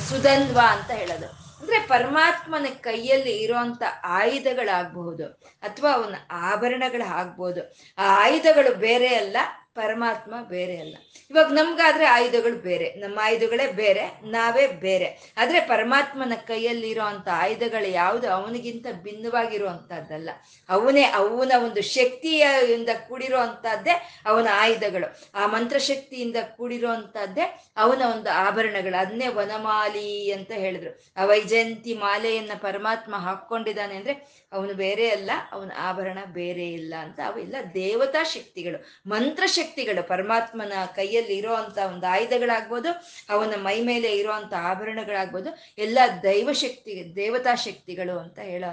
ಸುಧನ್ವ ಅಂತ ಹೇಳೋದು. ಅಂದ್ರೆ ಪರಮಾತ್ಮನ ಕೈಯಲ್ಲಿ ಇರೋಂಥ ಆಯುಧಗಳಾಗಬಹುದು, ಅಥವಾ ಅವನ ಆಭರಣಗಳಾಗ್ಬೋದು ಆ ಆಯುಧಗಳು ಬೇರೆ ಅಲ್ಲ ಪರಮಾತ್ಮ ಬೇರೆ ಅಲ್ಲ. ಇವಾಗ ನಮ್ಗಾದ್ರೆ ಆಯುಧಗಳು ಬೇರೆ, ನಮ್ಮ ಆಯುಧಗಳೇ ಬೇರೆ, ನಾವೇ ಬೇರೆ. ಆದ್ರೆ ಪರಮಾತ್ಮನ ಕೈಯಲ್ಲಿರೋ ಅಂತ ಆಯುಧಗಳು ಯಾವುದು? ಅವನಿಗಿಂತ ಭಿನ್ನವಾಗಿರುವಂತಹದ್ದಲ್ಲ ಅವನೇ ಅವನ ಒಂದು ಶಕ್ತಿಯಿಂದ ಕೂಡಿರೋ ಅಂತದ್ದೇ ಅವನ ಆಯುಧಗಳು. ಆ ಮಂತ್ರಶಕ್ತಿಯಿಂದ ಕೂಡಿರೋ ಅಂತದ್ದೇ ಅವನ ಒಂದು ಆಭರಣಗಳು. ಅದನ್ನೇ ವನಮಾಲಿ ಅಂತ ಹೇಳಿದ್ರು. ಆ ವೈಜಯಂತಿ ಮಾಲೆಯನ್ನ ಪರಮಾತ್ಮ ಹಾಕೊಂಡಿದ್ದಾನೆ ಅಂದ್ರೆ ಅವನು ಬೇರೆ ಅಲ್ಲ, ಅವನ ಆಭರಣ ಬೇರೆ ಇಲ್ಲ ಅಂತ ಅವೆಲ್ಲ ದೇವತಾ ಶಕ್ತಿಗಳು. ಮಂತ್ರಶಕ್ತಿಗಳು ಪರಮಾತ್ಮನ ಕೈಯಲ್ಲಿ ಇರೋ ಅಂತ ಒಂದು ಆಯುಧಗಳಾಗ್ಬೋದು, ಅವನ ಮೈ ಮೇಲೆ ಇರೋ ಅಂತ ಆಭರಣಗಳಾಗ್ಬೋದು, ಎಲ್ಲ ದೈವ ಶಕ್ತಿ, ದೇವತಾ ಶಕ್ತಿಗಳು ಅಂತ ಹೇಳೋ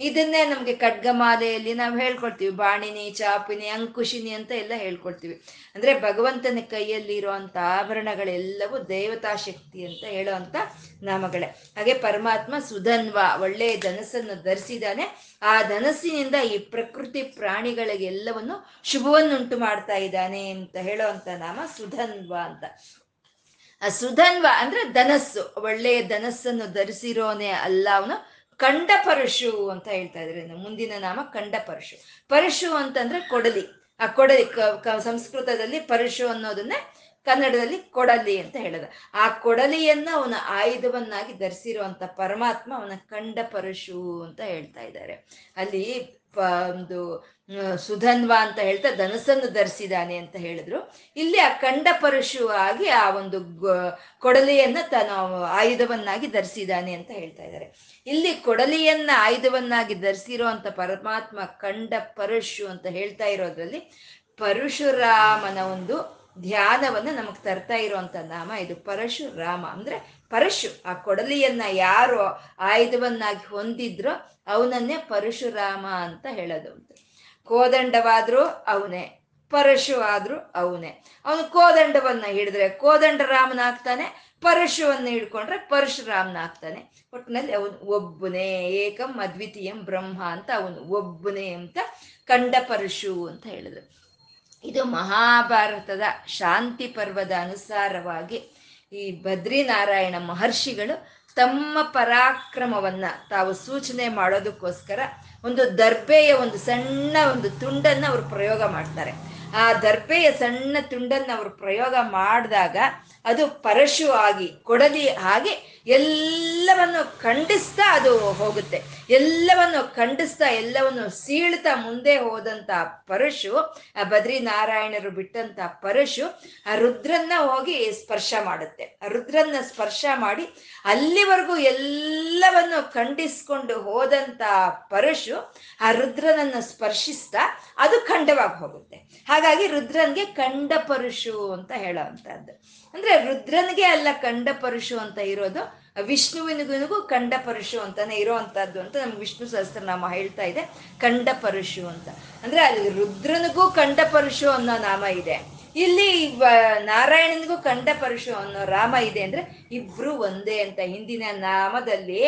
ಇದನ್ನೇ ನಮ್ಗೆ ಖಡ್ಗಮಾಲೆಯಲ್ಲಿ ನಾವು ಹೇಳ್ಕೊಳ್ತೀವಿ. ಬಾಣಿನಿ ಚಾಪಿನಿ ಅಂಕುಶಿನಿ ಅಂತ ಎಲ್ಲ ಹೇಳ್ಕೊಳ್ತೀವಿ. ಅಂದ್ರೆ ಭಗವಂತನ ಕೈಯಲ್ಲಿ ಇರುವಂತ ಆಭರಣಗಳೆಲ್ಲವೂ ದೇವತಾ ಶಕ್ತಿ ಅಂತ ಹೇಳುವಂತ ನಾಮಗಳೇ. ಹಾಗೆ ಪರಮಾತ್ಮ ಸುಧನ್ವ ಒಳ್ಳೆಯ ಧನಸ್ಸನ್ನು ಧರಿಸಿದಾನೆ ಆ ಧನಸ್ಸಿನಿಂದ ಈ ಪ್ರಕೃತಿ ಪ್ರಾಣಿಗಳಿಗೆಲ್ಲವನ್ನು ಶುಭವನ್ನುಂಟು ಮಾಡ್ತಾ ಇದ್ದಾನೆ ಅಂತ ಹೇಳುವಂತ ನಾಮ ಸುಧನ್ವ ಅಂತ. ಆ ಸುಧನ್ವ ಅಂದ್ರೆ ಧನಸ್ಸು. ಒಳ್ಳೆಯ ಧನಸ್ಸನ್ನು ಧರಿಸಿರೋನೆ ಅಲ್ಲ ಅವನು. ಕಂಡ ಪರಶು ಅಂತ ಹೇಳ್ತಾ ಇದ್ರೆ ಮುಂದಿನ ನಾಮ ಕಂಡ ಪರಶು ಪರಶು ಅಂತಂದ್ರೆ ಕೊಡಲಿ. ಆ ಕೊಡಲಿ ಸಂಸ್ಕೃತದಲ್ಲಿ ಪರಶು ಅನ್ನೋದನ್ನೇ ಕನ್ನಡದಲ್ಲಿ ಕೊಡಲಿ ಅಂತ ಹೇಳದ. ಆ ಕೊಡಲಿಯನ್ನ ಅವನ ಆಯುಧವನ್ನಾಗಿ ಧರಿಸಿರುವಂತ ಪರಮಾತ್ಮ ಅವನ ಕಂಡ ಪರಶು ಅಂತ ಹೇಳ್ತಾ ಇದ್ದಾರೆ. ಅಲ್ಲಿ ಒಂದು ಸುಧನ್ವ ಅಂತ ಹೇಳ್ತಾ ಧನಸ್ಸನ್ನು ಧರಿಸಿದಾನೆ ಅಂತ ಹೇಳಿದ್ರು. ಇಲ್ಲಿ ಆ ಕಂಡ ಪರಶು ಆಗಿ ಆ ಒಂದು ಕೊಡಲಿಯನ್ನ ತನ್ನ ಆಯುಧವನ್ನಾಗಿ ಧರಿಸಿದಾನೆ ಅಂತ ಹೇಳ್ತಾ ಇದ್ದಾರೆ. ಇಲ್ಲಿ ಕೊಡಲಿಯನ್ನ ಆಯುಧವನ್ನಾಗಿ ಧರಿಸಿರೋ ಅಂತ ಪರಮಾತ್ಮ ಕಂಡ ಪರಶು ಅಂತ ಹೇಳ್ತಾ ಇರೋದ್ರಲ್ಲಿ ಪರಶುರಾಮನ ಒಂದು ಧ್ಯಾನವನ್ನು ನಮಗೆ ತರ್ತಾ ಇರುವಂತ ನಾಮ ಇದು ಪರಶುರಾಮ. ಅಂದ್ರೆ ಪರಶು, ಆ ಕೊಡಲಿಯನ್ನ ಯಾರು ಆಯುಧವನ್ನಾಗಿ ಹೊಂದಿದ್ರೋ ಅವನನ್ನೇ ಪರಶುರಾಮ ಅಂತ ಹೇಳೋದು ಅಂತ ಕೋದಂಡವಾದ್ರೂ ಅವನೇ, ಪರಶು ಆದ್ರೂ ಅವನೇ. ಅವನು ಕೋದಂಡವನ್ನ ಹಿಡಿದ್ರೆ ಕೋದಂಡ ರಾಮನಾಗ್ತಾನೆ, ಪರಶುವನ್ನ ಹಿಡ್ಕೊಂಡ್ರೆ ಪರಶುರಾಮನಾಗ್ತಾನೆ. ಒಟ್ಟಿನಲ್ಲಿ ಅವನು ಒಬ್ಬನೇ, ಏಕಂ ಅದ್ವಿತೀಯಂ ಬ್ರಹ್ಮ ಅಂತ ಅವನು ಒಬ್ಬನೇ ಅಂತ ಕಂಡ ಪರಶು ಅಂತ ಹೇಳಿದ್ರು. ಇದು ಮಹಾಭಾರತದ ಶಾಂತಿ ಪರ್ವದ ಅನುಸಾರವಾಗಿ ಈ ಬದ್ರಿನಾರಾಯಣ ಮಹರ್ಷಿಗಳು ತಮ್ಮ ಪರಾಕ್ರಮವನ್ನ ತಾವು ಸೂಚನೆ ಮಾಡೋದಕ್ಕೋಸ್ಕರ ಒಂದು ದರ್ಬೆಯ ಒಂದು ಸಣ್ಣ ಒಂದು ತುಂಡನ್ನು ಅವರು ಪ್ರಯೋಗ ಮಾಡ್ತಾರೆ. ಆ ದರ್ಪೆಯ ಸಣ್ಣ ತುಂಡನ್ನು ಅವರು ಪ್ರಯೋಗ ಮಾಡಿದಾಗ ಅದು ಪರಶು ಆಗಿ, ಕೊಡಲಿ ಹಾಗೆ ಎಲ್ಲವನ್ನು ಖಂಡಿಸ್ತಾ ಅದು ಹೋಗುತ್ತೆ. ಎಲ್ಲವನ್ನು ಖಂಡಿಸ್ತಾ, ಎಲ್ಲವನ್ನು ಸೀಳ್ತಾ ಮುಂದೆ ಹೋದಂತ ಪರಶು, ಆ ಬದ್ರಿನಾರಾಯಣರು ಬಿಟ್ಟಂತ ಪರಶು, ಆ ರುದ್ರನ್ನ ಹೋಗಿ ಸ್ಪರ್ಶ ಮಾಡುತ್ತೆ. ಆ ರುದ್ರನ್ನ ಸ್ಪರ್ಶ ಮಾಡಿ ಅಲ್ಲಿವರೆಗೂ ಎಲ್ಲವನ್ನು ಖಂಡಿಸ್ಕೊಂಡು ಹೋದಂತ ಪರಶು ಆ ರುದ್ರನನ್ನ ಸ್ಪರ್ಶಿಸ್ತಾ ಅದು ಖಂಡವಾಗಿ ಹೋಗುತ್ತೆ. ಹಾಗಾಗಿ ರುದ್ರನ್ಗೆ ಕಂಡ ಪರಶು ಅಂತ ಹೇಳೋ ಅಂತದ್ದು ಅಂದ್ರೆ ರುದ್ರನಿಗೆ ಅಲ್ಲ ಕಂಡ ಪರಶು ಅಂತ ಇರೋದು ವಿಷ್ಣುವಿನಿಗೂ ಕಂಡ ಪರಶು ಅಂತಾನೆ ಇರೋ ಅಂತ ನಮ್ಗೆ ವಿಷ್ಣು ಸಹಸ್ರನಾಮ ಹೇಳ್ತಾ ಇದೆ ಕಂಡ ಪರಶು ಅಂತ. ಅಂದ್ರೆ ಅಲ್ಲಿ ರುದ್ರನಿಗೂ ಕಂಡ ಪರಶು ಅನ್ನೋ ನಾಮ ಇದೆ. ಇಲ್ಲಿ ನಾರಾಯಣನಿಗೂ ಕಂಡ ಪರಶು ಅನ್ನೋ ರಾಮ ಇದೆ ಅಂದ್ರೆ ಇಬ್ರು ಒಂದೇ ಅಂತ. ಹಿಂದಿನ ನಾಮದಲ್ಲಿ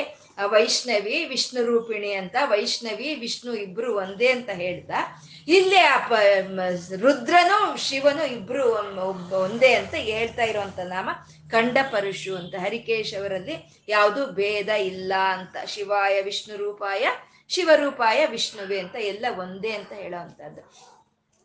ವೈಷ್ಣವಿ, ವಿಷ್ಣು ರೂಪಿಣಿ ಅಂತ, ವೈಷ್ಣವಿ, ವಿಷ್ಣು ಇಬ್ರು ಒಂದೇ ಅಂತ ಹೇಳ್ತಾ ಇಲ್ಲಿ ಆ ಪ ರುದ್ರನು, ಶಿವನು ಇಬ್ರು ಒಂದೇ ಅಂತ ಹೇಳ್ತಾ ಇರುವಂತ ನಾಮ ಕಂಡ ಪರಶು ಅಂತ. ಹರಿಕೇಶವರಲ್ಲಿ ಯಾವುದು ಭೇದ ಇಲ್ಲ ಅಂತ. ಶಿವಾಯ ವಿಷ್ಣು ರೂಪಾಯ, ಶಿವರೂಪಾಯ ವಿಷ್ಣುವೆ ಅಂತ ಎಲ್ಲ ಒಂದೇ ಅಂತ ಹೇಳೋ ಅಂತದ್ದು.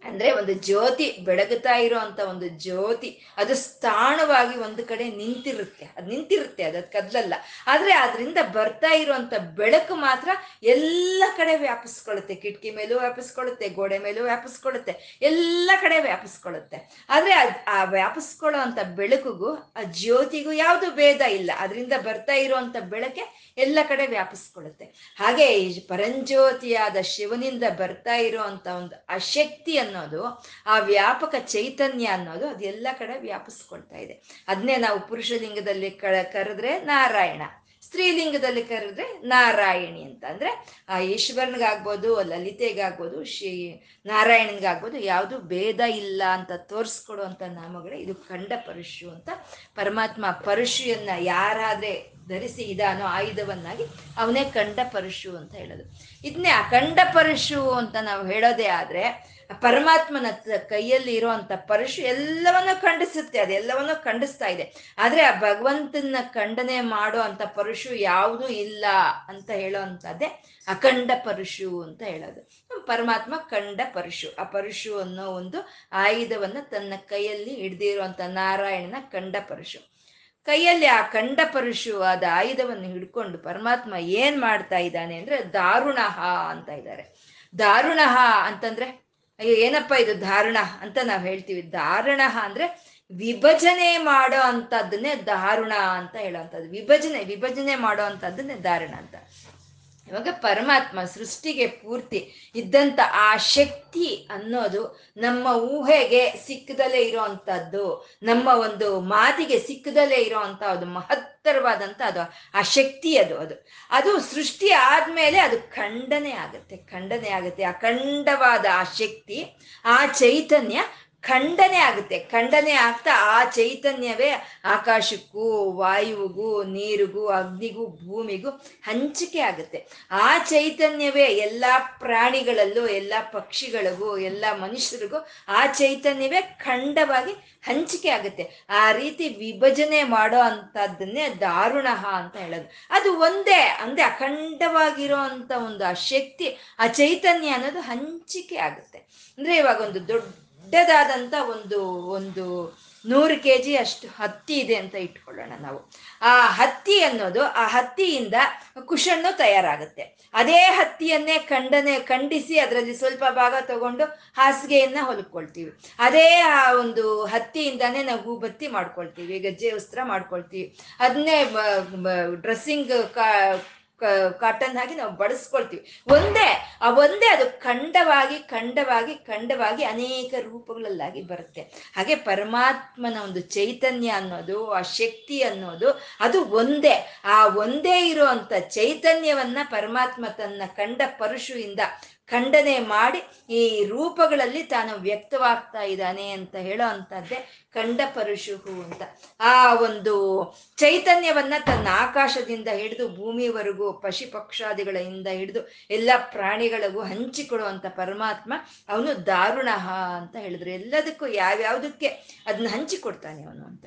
ಅಂದ್ರೆ ಒಂದು ಜ್ಯೋತಿ ಬೆಳಗುತ್ತಾ ಇರುವಂತ ಒಂದು ಜ್ಯೋತಿ. ಅದು ಸ್ಥಾಣವಾಗಿ ಒಂದು ಕಡೆ ನಿಂತಿರುತ್ತೆ. ಅದು ನಿಂತಿರುತ್ತೆ, ಅದು ಕದ್ಲಲ್ಲ. ಆದ್ರೆ ಅದರಿಂದ ಬರ್ತಾ ಇರುವಂತ ಬೆಳಕು ಮಾತ್ರ ಎಲ್ಲ ಕಡೆ ವ್ಯಾಪಿಸ್ಕೊಳ್ಳುತ್ತೆ. ಕಿಟಕಿ ಮೇಲೂ ವ್ಯಾಪಿಸ್ಕೊಳ್ಳುತ್ತೆ, ಗೋಡೆ ಮೇಲೂ ವ್ಯಾಪಿಸ್ಕೊಳ್ಳುತ್ತೆ, ಎಲ್ಲ ಕಡೆ ವ್ಯಾಪಿಸ್ಕೊಳ್ಳುತ್ತೆ. ಆದ್ರೆ ಆ ವ್ಯಾಪಿಸ್ಕೊಳ್ಳೋ ಅಂತ ಬೆಳಕಿಗೂ, ಆ ಜ್ಯೋತಿಗೂ ಯಾವುದು ಭೇದ ಇಲ್ಲ. ಅದರಿಂದ ಬರ್ತಾ ಇರುವಂತ ಬೆಳಕೆ ಎಲ್ಲ ಕಡೆ ವ್ಯಾಪಿಸ್ಕೊಳ್ಳುತ್ತೆ. ಹಾಗೆ ಪರಂಜ್ಯೋತಿಯಾದ ಶಿವನಿಂದ ಬರ್ತಾ ಇರುವಂತ ಒಂದು ಆ ಶಕ್ತಿ ಅನ್ನೋದು, ಆ ವ್ಯಾಪಕ ಚೈತನ್ಯ ಅನ್ನೋದು ಅದೆಲ್ಲ ಕಡೆ ವ್ಯಾಪಿಸ್ಕೊಳ್ತಾ ಇದೆ. ಅದನ್ನೇ ನಾವು ಪುರುಷಲಿಂಗದಲ್ಲಿ ಲಿಂಗದಲ್ಲಿ ಕರೆದ್ರೆ ನಾರಾಯಣ ಸ್ತ್ರೀಲಿಂಗದಲ್ಲಿ ಕರೆದ್ರೆ ನಾರಾಯಣಿ ಅಂತ ಅಂದ್ರೆ ಆ ಈಶ್ವರನಿಗಾಗ್ಬೋದು, ಲಲಿತೆಗಾಗ್ಬೋದು, ಶ್ರೀ ನಾರಾಯಣನಿಗಾಗ್ಬೋದು, ಯಾವುದು ಭೇದ ಇಲ್ಲ ಅಂತ ತೋರಿಸ್ಕೊಡುವಂಥ ನಾಮಗಳೇ ಇದು ಖಂಡ ಪರಶು ಅಂತ ಪರಮಾತ್ಮ ಪರಶುಯನ್ನ ಯಾರಾದ್ರೆ ಧರಿಸಿ ಇದಾನೋ ಆಯುಧವನ್ನಾಗಿ ಅವನೇ ಖಂಡ ಪರಶು ಅಂತ ಹೇಳೋದು. ಇದನ್ನೇ ಅಖಂಡ ಪರಶು ಅಂತ ನಾವು ಹೇಳೋದೇ ಆದ್ರೆ, ಪರಮಾತ್ಮನ ಕೈಯಲ್ಲಿ ಇರುವಂತ ಪರಶು ಎಲ್ಲವನ್ನೂ ಖಂಡಿಸುತ್ತೆ, ಅದೆಲ್ಲವನ್ನೂ ಖಂಡಿಸ್ತಾ ಇದೆ. ಆದ್ರೆ ಆ ಭಗವಂತನ ಖಂಡನೆ ಮಾಡೋ ಅಂತ ಪರಶು ಯಾವುದೂ ಇಲ್ಲ ಅಂತ ಹೇಳೋ ಅಂತದ್ದೇ ಅಖಂಡ ಪರಶು ಅಂತ ಹೇಳೋದು. ಪರಮಾತ್ಮ ಖಂಡ ಪರಶು. ಆ ಪರಶು ಅನ್ನೋ ಒಂದು ಆಯುಧವನ್ನ ತನ್ನ ಕೈಯಲ್ಲಿ ಹಿಡ್ದಿರುವಂತ ನಾರಾಯಣನ ಕಂಡ ಪರಶು. ಕೈಯಲ್ಲಿ ಆ ಕಂಡ ಪರಶುವಾದ ಆಯುಧವನ್ನು ಹಿಡ್ಕೊಂಡು ಪರಮಾತ್ಮ ಏನ್ ಮಾಡ್ತಾ ಇದ್ದಾನೆ ಅಂದ್ರೆ ದಾರುಣಃ ಅಂತ ಇದ್ದಾರೆ. ದಾರುಣಃ ಅಂತಂದ್ರೆ, ಅಯ್ಯೋ, ಏನಪ್ಪ ಇದು ದಾರುಣ ಅಂತ ನಾವು ಹೇಳ್ತೀವಿ. ದಾರುಣ ಅಂದ್ರೆ ವಿಭಜನೆ ಮಾಡೋ ಅಂತದನ್ನೇ ದಾರುಣ ಅಂತ ಹೇಳೋವಂಥದ್ದು ವಿಭಜನೆ ವಿಭಜನೆ ಮಾಡೋ ಅಂತದನ್ನೇ ದಾರುಣ ಅಂತ. ಇವಾಗ ಪರಮಾತ್ಮ ಸೃಷ್ಟಿಗೆ ಪೂರ್ತಿ ಇದ್ದಂತ ಆ ಶಕ್ತಿ ಅನ್ನೋದು ನಮ್ಮ ಊಹೆಗೆ ಸಿಕ್ಕದಲ್ಲೇ ಇರೋವಂಥದ್ದು ನಮ್ಮ ಒಂದು ಮಾತಿಗೆ ಸಿಕ್ಕದಲ್ಲೇ ಇರೋವಂಥ ಅದು ಮಹತ್ತರವಾದಂಥ ಅದು ಆ ಶಕ್ತಿ ಅದು ಅದು. ಅದು ಸೃಷ್ಟಿ ಆದ್ಮೇಲೆ ಅದು ಖಂಡನೆ ಆಗುತ್ತೆ ಖಂಡನೆ ಆಗುತ್ತೆ. ಅಖಂಡವಾದ ಆ ಶಕ್ತಿ, ಆ ಚೈತನ್ಯ ಖಂಡನೆ ಆಗುತ್ತೆ. ಖಂಡನೆ ಆಗ್ತಾ ಆ ಚೈತನ್ಯವೇ ಆಕಾಶಕ್ಕೂ, ವಾಯುವಿಗೂ, ನೀರಿಗೂ, ಅಗ್ನಿಗೂ, ಭೂಮಿಗೂ ಹಂಚಿಕೆ ಆಗುತ್ತೆ. ಆ ಚೈತನ್ಯವೇ ಎಲ್ಲ ಪ್ರಾಣಿಗಳಲ್ಲೂ, ಎಲ್ಲ ಪಕ್ಷಿಗಳಿಗೂ, ಎಲ್ಲ ಮನುಷ್ಯರಿಗೂ ಆ ಚೈತನ್ಯವೇ ಖಂಡವಾಗಿ ಹಂಚಿಕೆ ಆಗುತ್ತೆ. ಆ ರೀತಿ ವಿಭಜನೆ ಮಾಡೋ ಅಂತದನ್ನೇ ದಾರುಣ ಅಂತ ಹೇಳೋದು. ಅದು ಒಂದೇ, ಅಂದ್ರೆ ಅಖಂಡವಾಗಿರೋ ಒಂದು ಆ ಶಕ್ತಿ, ಆ ಚೈತನ್ಯ ಅನ್ನೋದು ಹಂಚಿಕೆ ಆಗುತ್ತೆ. ಅಂದ್ರೆ ಇವಾಗ ಒಂದು ದೊಡ್ಡ ದೊಡ್ಡದಾದಂಥ ಒಂದು ಒಂದು ನೂರು ಕೆ ಜಿ ಅಷ್ಟು ಹತ್ತಿ ಇದೆ ಅಂತ ಇಟ್ಕೊಳ್ಳೋಣ ನಾವು. ಆ ಹತ್ತಿ ಅನ್ನೋದು, ಆ ಹತ್ತಿಯಿಂದ ಕುಶನ್ನು ತಯಾರಾಗುತ್ತೆ. ಅದೇ ಹತ್ತಿಯನ್ನೇ ಖಂಡನೆ ಖಂಡಿಸಿ ಅದರಲ್ಲಿ ಸ್ವಲ್ಪ ಭಾಗ ತಗೊಂಡು ಹಾಸಿಗೆಯನ್ನ ಹೊಲ್ಕೊಳ್ತೀವಿ. ಅದೇ ಆ ಒಂದು ಹತ್ತಿಯಿಂದಾನೇ ನಾವು ಹೂಬತ್ತಿ ಮಾಡ್ಕೊಳ್ತೀವಿ, ಗಜ್ಜೆ ವಸ್ತ್ರ ಮಾಡ್ಕೊಳ್ತೀವಿ. ಅದನ್ನೇ ಡ್ರೆಸ್ಸಿಂಗ್ ಕಾ ಕಾಟನ್ ಆಗಿ ನಾವು ಬಡಿಸ್ಕೊಳ್ತೀವಿ. ಒಂದೇ, ಆ ಒಂದೇ ಅದು ಖಂಡವಾಗಿ ಖಂಡವಾಗಿ ಖಂಡವಾಗಿ ಅನೇಕ ರೂಪಗಳಲ್ಲಾಗಿ ಬರುತ್ತೆ. ಹಾಗೆ ಪರಮಾತ್ಮನ ಒಂದು ಚೈತನ್ಯ ಅನ್ನೋದು, ಆ ಶಕ್ತಿ ಅನ್ನೋದು, ಅದು ಒಂದೇ. ಆ ಒಂದೇ ಇರುವಂತ ಚೈತನ್ಯವನ್ನ ಪರಮಾತ್ಮ ತನ್ನ ಕಂಡ ಪರಶುವಿಂದ ಖಂಡನೆ ಮಾಡಿ ಈ ರೂಪಗಳಲ್ಲಿ ತಾನು ವ್ಯಕ್ತವಾಗ್ತಾ ಇದ್ದಾನೆ ಅಂತ ಹೇಳೋ ಅಂತದ್ದೇ ಖಂಡ ಪರಶುಹು ಅಂತ. ಆ ಒಂದು ಚೈತನ್ಯವನ್ನ ತನ್ನ ಆಕಾಶದಿಂದ ಹಿಡಿದು ಭೂಮಿವರೆಗೂ ಪಶಿ ಪಕ್ಷಾದಿಗಳಿಂದ ಹಿಡಿದು ಎಲ್ಲ ಪ್ರಾಣಿಗಳಿಗೂ ಹಂಚಿಕೊಡುವಂಥ ಪರಮಾತ್ಮ ಅವನು ದಾರುಣ ಅಂತ ಹೇಳಿದ್ರು. ಎಲ್ಲದಕ್ಕೂ ಯಾವ್ಯಾವುದಕ್ಕೆ ಅದನ್ನ ಹಂಚಿಕೊಡ್ತಾನೆ ಅವನು ಅಂತ.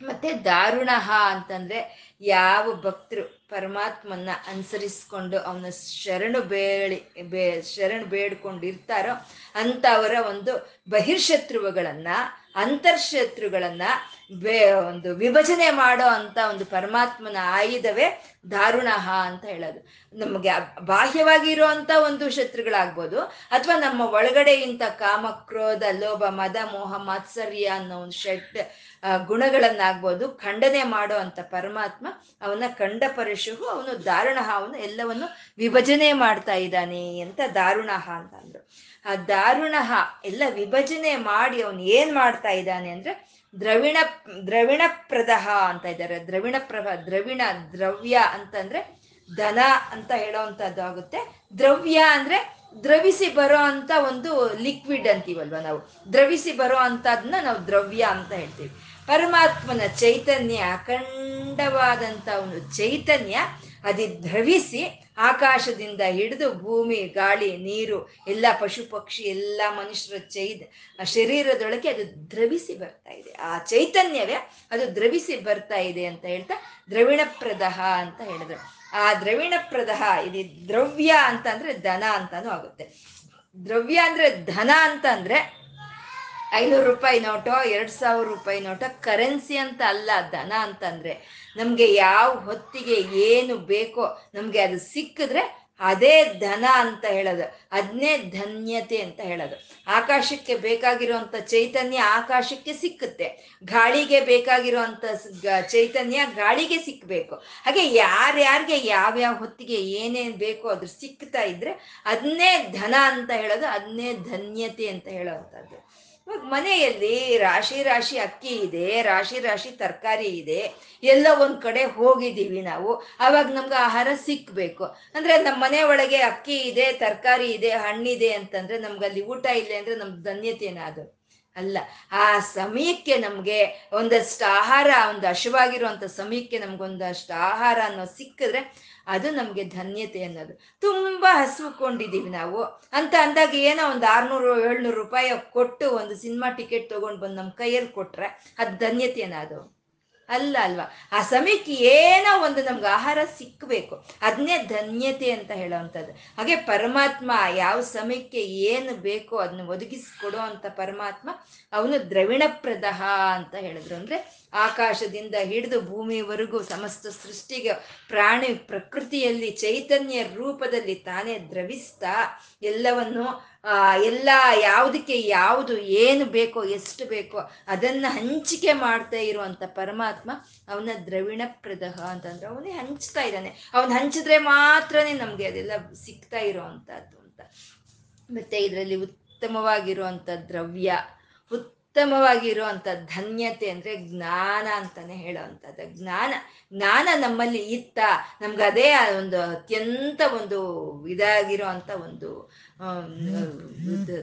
ಮತ್ತೆ ದಾರುಣ ಅಂತಂದ್ರೆ ಯಾವ ಭಕ್ತರು ಪರಮಾತ್ಮನ್ನ ಅನುಸರಿಸ್ಕೊಂಡು ಅವನ ಶರಣು ಬೇಳಿ, ಬೇ, ಶರಣು ಬೇಡ್ಕೊಂಡಿರ್ತಾರೋ ಅಂಥವರ ಒಂದು ಬಹಿರ್ಶತ್ರುವುಗಳನ್ನ ಅಂತರ್ಶತ್ರುಗಳನ್ನ ಒಂದು ವಿಭಜನೆ ಮಾಡೋ ಅಂತ ಒಂದು ಪರಮಾತ್ಮನ ಆಯುಧವೇ ದಾರುಣ ಅಂತ ಹೇಳೋದು. ನಮಗೆ ಬಾಹ್ಯವಾಗಿ ಇರುವಂತ ಒಂದು ಶತ್ರುಗಳಾಗ್ಬೋದು, ಅಥವಾ ನಮ್ಮ ಒಳಗಡೆ ಇಂಥ ಕಾಮ, ಕ್ರೋಧ, ಲೋಭ, ಮದ, ಮೋಹ, ಮಾತ್ಸರ್ಯ ಅನ್ನೋ ಒಂದು ಷಟ್ ಗುಣಗಳನ್ನಾಗ್ಬೋದು ಖಂಡನೆ ಮಾಡೋ ಅಂತ ಪರಮಾತ್ಮ ಅವನ ಖಂಡ ಪರಶುಹು ಅವನು ದಾರುಣ ಅವನು ಎಲ್ಲವನ್ನು ವಿಭಜನೆ ಮಾಡ್ತಾ ಇದ್ದಾನೆ ಅಂತ ದಾರುಣ ಅಂತ ಅಂದ್ರು. ಆ ದಾರುಣ ಎಲ್ಲ ವಿಭಜನೆ ಮಾಡಿ ಅವನು ಏನ್ ಮಾಡ್ತಾ ಇದ್ದಾನೆ ಅಂದ್ರೆ ದ್ರವಿಣ ದ್ರವಿಣ ಪ್ರದಹ ಅಂತ ಇದ್ದಾರೆ. ದ್ರವಿಣ ಪ್ರಭ ದ್ರವಿಣ, ದ್ರವ್ಯ ಅಂತಂದ್ರೆ ಧನ ಅಂತ ಹೇಳೋವಂಥದ್ದು ಆಗುತ್ತೆ. ದ್ರವ್ಯ ಅಂದ್ರೆ ದ್ರವಿಸಿ ಬರೋ ಅಂತ ಒಂದು ಲಿಕ್ವಿಡ್ ಅಂತೀವಲ್ವ ನಾವು. ದ್ರವಿಸಿ ಬರೋ ಅಂತದನ್ನ ನಾವು ದ್ರವ್ಯ ಅಂತ ಹೇಳ್ತೀವಿ. ಪರಮಾತ್ಮನ ಚೈತನ್ಯ ಅಖಂಡವಾದಂಥ ಒಂದು ಚೈತನ್ಯ ಅದಿ ದ್ರವಿಸಿ ಆಕಾಶದಿಂದ ಹಿಡಿದು ಭೂಮಿ, ಗಾಳಿ, ನೀರು, ಎಲ್ಲ ಪಶು ಪಕ್ಷಿ, ಎಲ್ಲ ಮನುಷ್ಯರ ಚೈದ ಶರೀರದೊಳಗೆ ಅದು ದ್ರವಿಸಿ ಬರ್ತಾ ಇದೆ. ಆ ಚೈತನ್ಯವೇ ಅದು ದ್ರವಿಸಿ ಬರ್ತಾ ಇದೆ ಅಂತ ಹೇಳ್ತಾ ದ್ರವಿಣ ಪ್ರದಹ ಅಂತ ಹೇಳಿದ್ರು. ಆ ದ್ರವಿಣ ಪ್ರದಹ, ಇದು ದ್ರವ್ಯ ಅಂತ ಅಂದ್ರೆ ದನ ಅಂತಾನು ಆಗುತ್ತೆ. ದ್ರವ್ಯ ಅಂದ್ರೆ ಧನ ಅಂತ ಅಂದ್ರೆ ಐನೂರು ರೂಪಾಯಿ ನೋಟೋ, ಎರಡು ಸಾವಿರ ರೂಪಾಯಿ ನೋಟೋ, ಕರೆನ್ಸಿ ಅಂತ ಅಲ್ಲ ದನ ಅಂತಂದ್ರೆ ನಮ್ಗೆ ಯಾವ ಹೊತ್ತಿಗೆ ಏನು ಬೇಕೋ ನಮ್ಗೆ ಅದು ಸಿಕ್ಕಿದ್ರೆ ಅದೇ ಧನ ಅಂತ ಹೇಳೋದು ಅದನ್ನೇ ಧನ್ಯತೆ ಅಂತ ಹೇಳೋದು. ಆಕಾಶಕ್ಕೆ ಬೇಕಾಗಿರುವಂಥ ಚೈತನ್ಯ ಆಕಾಶಕ್ಕೆ ಸಿಕ್ಕುತ್ತೆ, ಗಾಳಿಗೆ ಬೇಕಾಗಿರುವಂಥ ಚೈತನ್ಯ ಗಾಳಿಗೆ ಸಿಕ್ಕಬೇಕು ಹಾಗೆ ಯಾರ್ಯಾರಿಗೆ ಯಾವ್ಯಾವ ಹೊತ್ತಿಗೆ ಏನೇನು ಬೇಕೋ ಅದ್ರ ಸಿಕ್ತಾ ಇದ್ರೆ ಅದನ್ನೇ ಧನ ಅಂತ ಹೇಳೋದು ಅದನ್ನೇ ಧನ್ಯತೆ ಅಂತ ಹೇಳೋವಂಥದ್ದು. ಮನೆಯಲ್ಲಿ ರಾಶಿ ರಾಶಿ ಅಕ್ಕಿ ಇದೆ, ರಾಶಿ ರಾಶಿ ತರಕಾರಿ ಇದೆ, ಎಲ್ಲ ಒಂದ್ ಕಡೆ ಹೋಗಿದ್ದೀವಿ ನಾವು. ಅವಾಗ ನಮ್ಗೆ ಆಹಾರ ಸಿಕ್ಬೇಕು. ಅಂದ್ರೆ ನಮ್ಮ ಮನೆ ಒಳಗೆ ಅಕ್ಕಿ ಇದೆ, ತರಕಾರಿ ಇದೆ ಹಣ್ಣಿದೆ ಅಂತಂದ್ರೆ ನಮ್ಗೆ ಅಲ್ಲಿ ಊಟ ಇಲ್ಲ ಅಂದ್ರೆ ನಮ್ಮ ಧನ್ಯತೆನ ಅದು ಅಲ್ಲ, ಆ ಸಮಯಕ್ಕೆ ನಮಗೆ ಒಂದಷ್ಟು ಆಹಾರ, ಒಂದು ಹಶುವಾಗಿರುವಂಥ ಸಮಯಕ್ಕೆ ನಮ್ಗೊಂದಷ್ಟು ಆಹಾರ ಅನ್ನೋ ಸಿಕ್ಕಿದ್ರೆ ಅದು ನಮಗೆ ಧನ್ಯತೆ ಅನ್ನೋದು. ತುಂಬಾ ಹಸುಕೊಂಡಿದ್ದೀವಿ ನಾವು. ಅಂತ ಅಂದಾಗ ಏನೋ ಒಂದು ಆರ್ನೂರು, ಏಳ್ನೂರು ರೂಪಾಯಿ ಕೊಟ್ಟು ಒಂದು ಸಿನಿಮಾ ಟಿಕೆಟ್ ತೊಗೊಂಡು ಬಂದು ನಮ್ಮ ಕೈಯಲ್ಲಿ ಕೊಟ್ಟರೆ ಅದು ಧನ್ಯತೆ ಅದು ಅಲ್ಲ ಅಲ್ವಾ? ಆ ಸಮಯಕ್ಕೆ ಏನೋ ಒಂದು ನಮ್ಗೆ ಆಹಾರ ಸಿಕ್ಕಬೇಕು ಅದನ್ನೇ ಧನ್ಯತೆ ಅಂತ ಹೇಳೋವಂಥದ್ದು. ಹಾಗೆ ಪರಮಾತ್ಮ ಯಾವ ಸಮಯಕ್ಕೆ ಏನು ಬೇಕೋ ಅದನ್ನ ಒದಗಿಸ್ಕೊಡೋ ಅಂತ ಪರಮಾತ್ಮ ಅವನು ದ್ರವಿಣಪ್ರದಹ ಅಂತ ಹೇಳಿದ್ರು. ಅಂದರೆ ಆಕಾಶದಿಂದ ಹಿಡಿದು ಭೂಮಿವರೆಗೂ ಸಮಸ್ತ ಸೃಷ್ಟಿಗೆ ಪ್ರಾಣಿ ಪ್ರಕೃತಿಯಲ್ಲಿ ಚೈತನ್ಯ ರೂಪದಲ್ಲಿ ತಾನೇ ದ್ರವಿಸ್ತಾ ಎಲ್ಲವನ್ನು ಎಲ್ಲ ಯಾವುದಕ್ಕೆ ಯಾವುದು ಏನು ಬೇಕೋ, ಎಷ್ಟು ಬೇಕೋ ಅದನ್ನ ಹಂಚಿಕೆ ಮಾಡ್ತಾ ಇರುವಂತ ಪರಮಾತ್ಮ ಅವನ ದ್ರವಿಣ ಪ್ರದಹ ಅಂತಂದ್ರೆ ಅವನೇ ಹಂಚ್ತಾ ಇದ್ದಾನೆ. ಅವನ್ ಹಂಚಿದ್ರೆ ಮಾತ್ರನೇ ನಮ್ಗೆ ಅದೆಲ್ಲ ಸಿಗ್ತಾ ಇರೋವಂಥದ್ದು ಅಂತ. ಮತ್ತೆ ಇದರಲ್ಲಿ ಉತ್ತಮವಾಗಿರುವಂತ ದ್ರವ್ಯ, ಉತ್ತಮವಾಗಿರುವಂತ ಧನ್ಯತೆ ಅಂದ್ರೆ ಜ್ಞಾನ ಅಂತಾನೆ ಹೇಳೋವಂಥದ್ದು ಜ್ಞಾನ ಜ್ಞಾನ ನಮ್ಮಲ್ಲಿ ಇತ್ತ. ನಮ್ಗೆ ಅದೇ ಒಂದು ಅತ್ಯಂತ ಒಂದು ಇದಾಗಿರೋ ಅಂತ ಒಂದು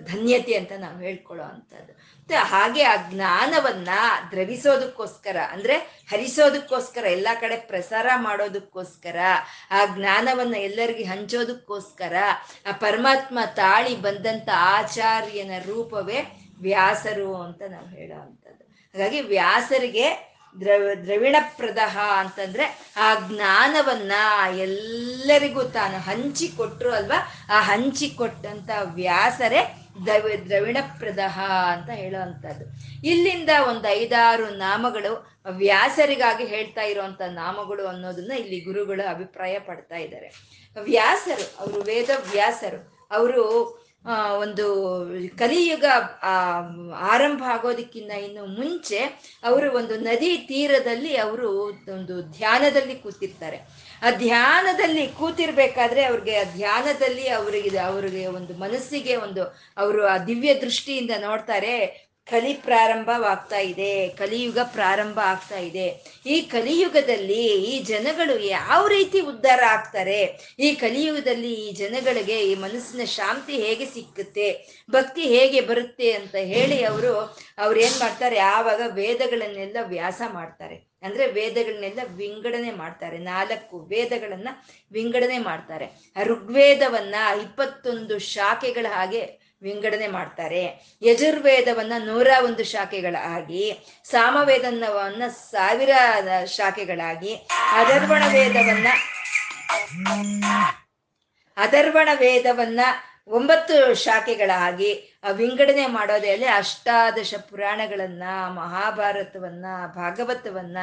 ಧನ್ಯತೆ ಅಂತ ನಾವು ಹೇಳ್ಕೊಳ್ಳೋ ಅಂಥದ್ದು. ಮತ್ತೆ ಹಾಗೆ ಆ ಜ್ಞಾನವನ್ನ ದ್ರವಿಸೋದಕ್ಕೋಸ್ಕರ, ಅಂದ್ರೆ ಹರಿಸೋದಕ್ಕೋಸ್ಕರ, ಎಲ್ಲ ಕಡೆ ಪ್ರಸಾರ ಮಾಡೋದಕ್ಕೋಸ್ಕರ, ಆ ಜ್ಞಾನವನ್ನ ಎಲ್ಲರಿಗೆ ಹಂಚೋದಕ್ಕೋಸ್ಕರ, ಆ ಪರಮಾತ್ಮ ತಾಳಿ ಬಂದಂತ ಆಚಾರ್ಯನ ರೂಪವೇ ವ್ಯಾಸರು ಅಂತ ನಾವು ಹೇಳೋ ಹಾಗಾಗಿ ವ್ಯಾಸರಿಗೆ ದ್ರವ ದ್ರವಿಣ ಪ್ರದಹ ಅಂತಂದ್ರೆ ಆ ಜ್ಞಾನವನ್ನ ಎಲ್ಲರಿಗೂ ತಾನು ಹಂಚಿಕೊಟ್ರು ಅಲ್ವಾ? ಆ ಹಂಚಿಕೊಟ್ಟಂತ ವ್ಯಾಸರೇ ದ್ರವಿ ದ್ರವಿಣ ಪ್ರದಹ ಅಂತ ಹೇಳುವಂಥದ್ದು. ಇಲ್ಲಿಂದ ಒಂದು ಐದಾರು ನಾಮಗಳು ವ್ಯಾಸರಿಗಾಗಿ ಹೇಳ್ತಾ ಇರುವಂತ ನಾಮಗಳು ಅನ್ನೋದನ್ನ ಇಲ್ಲಿ ಗುರುಗಳು ಅಭಿಪ್ರಾಯ ಪಡ್ತಾ ಇದ್ದಾರೆ. ವ್ಯಾಸರು, ಅವರು ವೇದ ವ್ಯಾಸರು ಅವರು ಒಂದು ಕಲಿಯುಗ ಆರಂಭ ಆಗೋದಕ್ಕಿಂತ ಇನ್ನು ಮುಂಚೆ ಅವರು ಒಂದು ನದಿ ತೀರದಲ್ಲಿ ಅವರು ಒಂದು ಧ್ಯಾನದಲ್ಲಿ ಕೂತಿರ್ತಾರೆ. ಆ ಧ್ಯಾನದಲ್ಲಿ ಕೂತಿರ್ಬೇಕಾದ್ರೆ ಅವ್ರಿಗೆ ಆ ಧ್ಯಾನದಲ್ಲಿ ಅವರಿಗೆ ಅವರಿಗೆ ಒಂದು ಮನಸ್ಸಿಗೆ ಒಂದು, ಅವರು ಆ ದಿವ್ಯ ದೃಷ್ಟಿಯಿಂದ ನೋಡ್ತಾರೆ ಕಲಿ ಪ್ರಾರಂಭವಾಗ್ತಾ ಇದೆ, ಕಲಿಯುಗ ಪ್ರಾರಂಭ ಆಗ್ತಾ ಇದೆ. ಈ ಕಲಿಯುಗದಲ್ಲಿ ಈ ಜನಗಳು ಯಾವ ರೀತಿ ಉದ್ಧಾರ ಆಗ್ತಾರೆ? ಈ ಕಲಿಯುಗದಲ್ಲಿ ಈ ಜನಗಳಿಗೆ ಈ ಮನಸ್ಸಿನ ಶಾಂತಿ ಹೇಗೆ ಸಿಕ್ಕುತ್ತೆ? ಭಕ್ತಿ ಹೇಗೆ ಬರುತ್ತೆ ಅಂತ ಹೇಳಿ ಅವರು, ಅವ್ರು ಏನ್ ಮಾಡ್ತಾರೆ? ಆವಾಗ ವೇದಗಳನ್ನೆಲ್ಲ ವ್ಯಾಸ ಮಾಡ್ತಾರೆ. ಅಂದ್ರೆ ವೇದಗಳನ್ನೆಲ್ಲ ವಿಂಗಡಣೆ ಮಾಡ್ತಾರೆ. ನಾಲ್ಕು ವೇದಗಳನ್ನ ವಿಂಗಡಣೆ ಮಾಡ್ತಾರೆ. ಋಗ್ವೇದವನ್ನ ಇಪ್ಪತ್ತೊಂದು ಶಾಖೆಗಳ ಹಾಗೆ ವಿಂಗಡಣೆ ಮಾಡ್ತಾರೆ. ಯಜುರ್ವೇದವನ್ನ ನೂರ ಒಂದು ಶಾಖೆಗಳಾಗಿ ಸಾಮವೇದನವನ್ನ ಸಾವಿರ ಶಾಖೆಗಳಾಗಿ ಅದರ್ವಣ ವೇದವನ್ನ ಅದರ್ವಣ ವೇದವನ್ನ ಒಂಬತ್ತು ಶಾಖೆಗಳಾಗಿ ವಿಂಗಡಣೆ ಮಾಡೋದೇ ಅಷ್ಟಾದಶ ಪುರಾಣಗಳನ್ನ, ಮಹಾಭಾರತವನ್ನ, ಭಾಗವತವನ್ನ,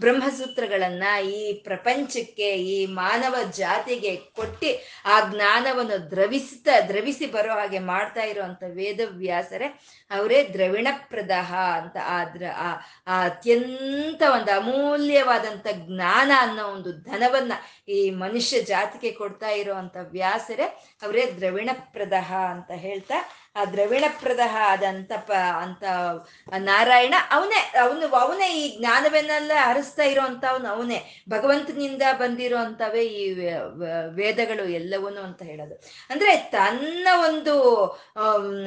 ಬ್ರಹ್ಮಸೂತ್ರಗಳನ್ನ ಈ ಪ್ರಪಂಚಕ್ಕೆ, ಈ ಮಾನವ ಜಾತಿಗೆ ಕೊಟ್ಟಿ ಆ ಜ್ಞಾನವನ್ನು ದ್ರವಿಸ್ತಾ, ದ್ರವಿಸಿ ಬರೋ ಹಾಗೆ ಮಾಡ್ತಾ ಇರುವಂತ ವೇದವ್ಯಾಸರೇ, ಅವರೇ ದ್ರವಿಣ ಪ್ರದಹ ಅಂತ ಆ ದ್ರ, ಆ ಅತ್ಯಂತ ಒಂದು ಅಮೂಲ್ಯವಾದಂತ ಜ್ಞಾನ ಅನ್ನೋ ಒಂದು ಧನವನ್ನ ಈ ಮನುಷ್ಯ ಜಾತಿಗೆ ಕೊಡ್ತಾ ಇರುವಂತ ವ್ಯಾಸರೇ, ಅವರೇ ದ್ರವಿಣ ಪ್ರದಹ ಅಂತ ಹೇಳ್ತಾ ಆ ದ್ರವಿಣಪ್ರದ ಆದಂತ ಪ, ಅಂತ ನಾರಾಯಣ ಅವನೇ, ಅವನು, ಅವನೇ ಈ ಜ್ಞಾನವನ್ನೆಲ್ಲ ಹರಿಸ್ತಾ ಇರೋಂತ ಅವನು, ಅವನೇ. ಭಗವಂತನಿಂದ ಬಂದಿರೋ ಅಂತವೇ ಈ ವೇದಗಳು ಎಲ್ಲವನ್ನು ಅಂತ ಹೇಳೋದು. ಅಂದ್ರೆ ತನ್ನ ಒಂದು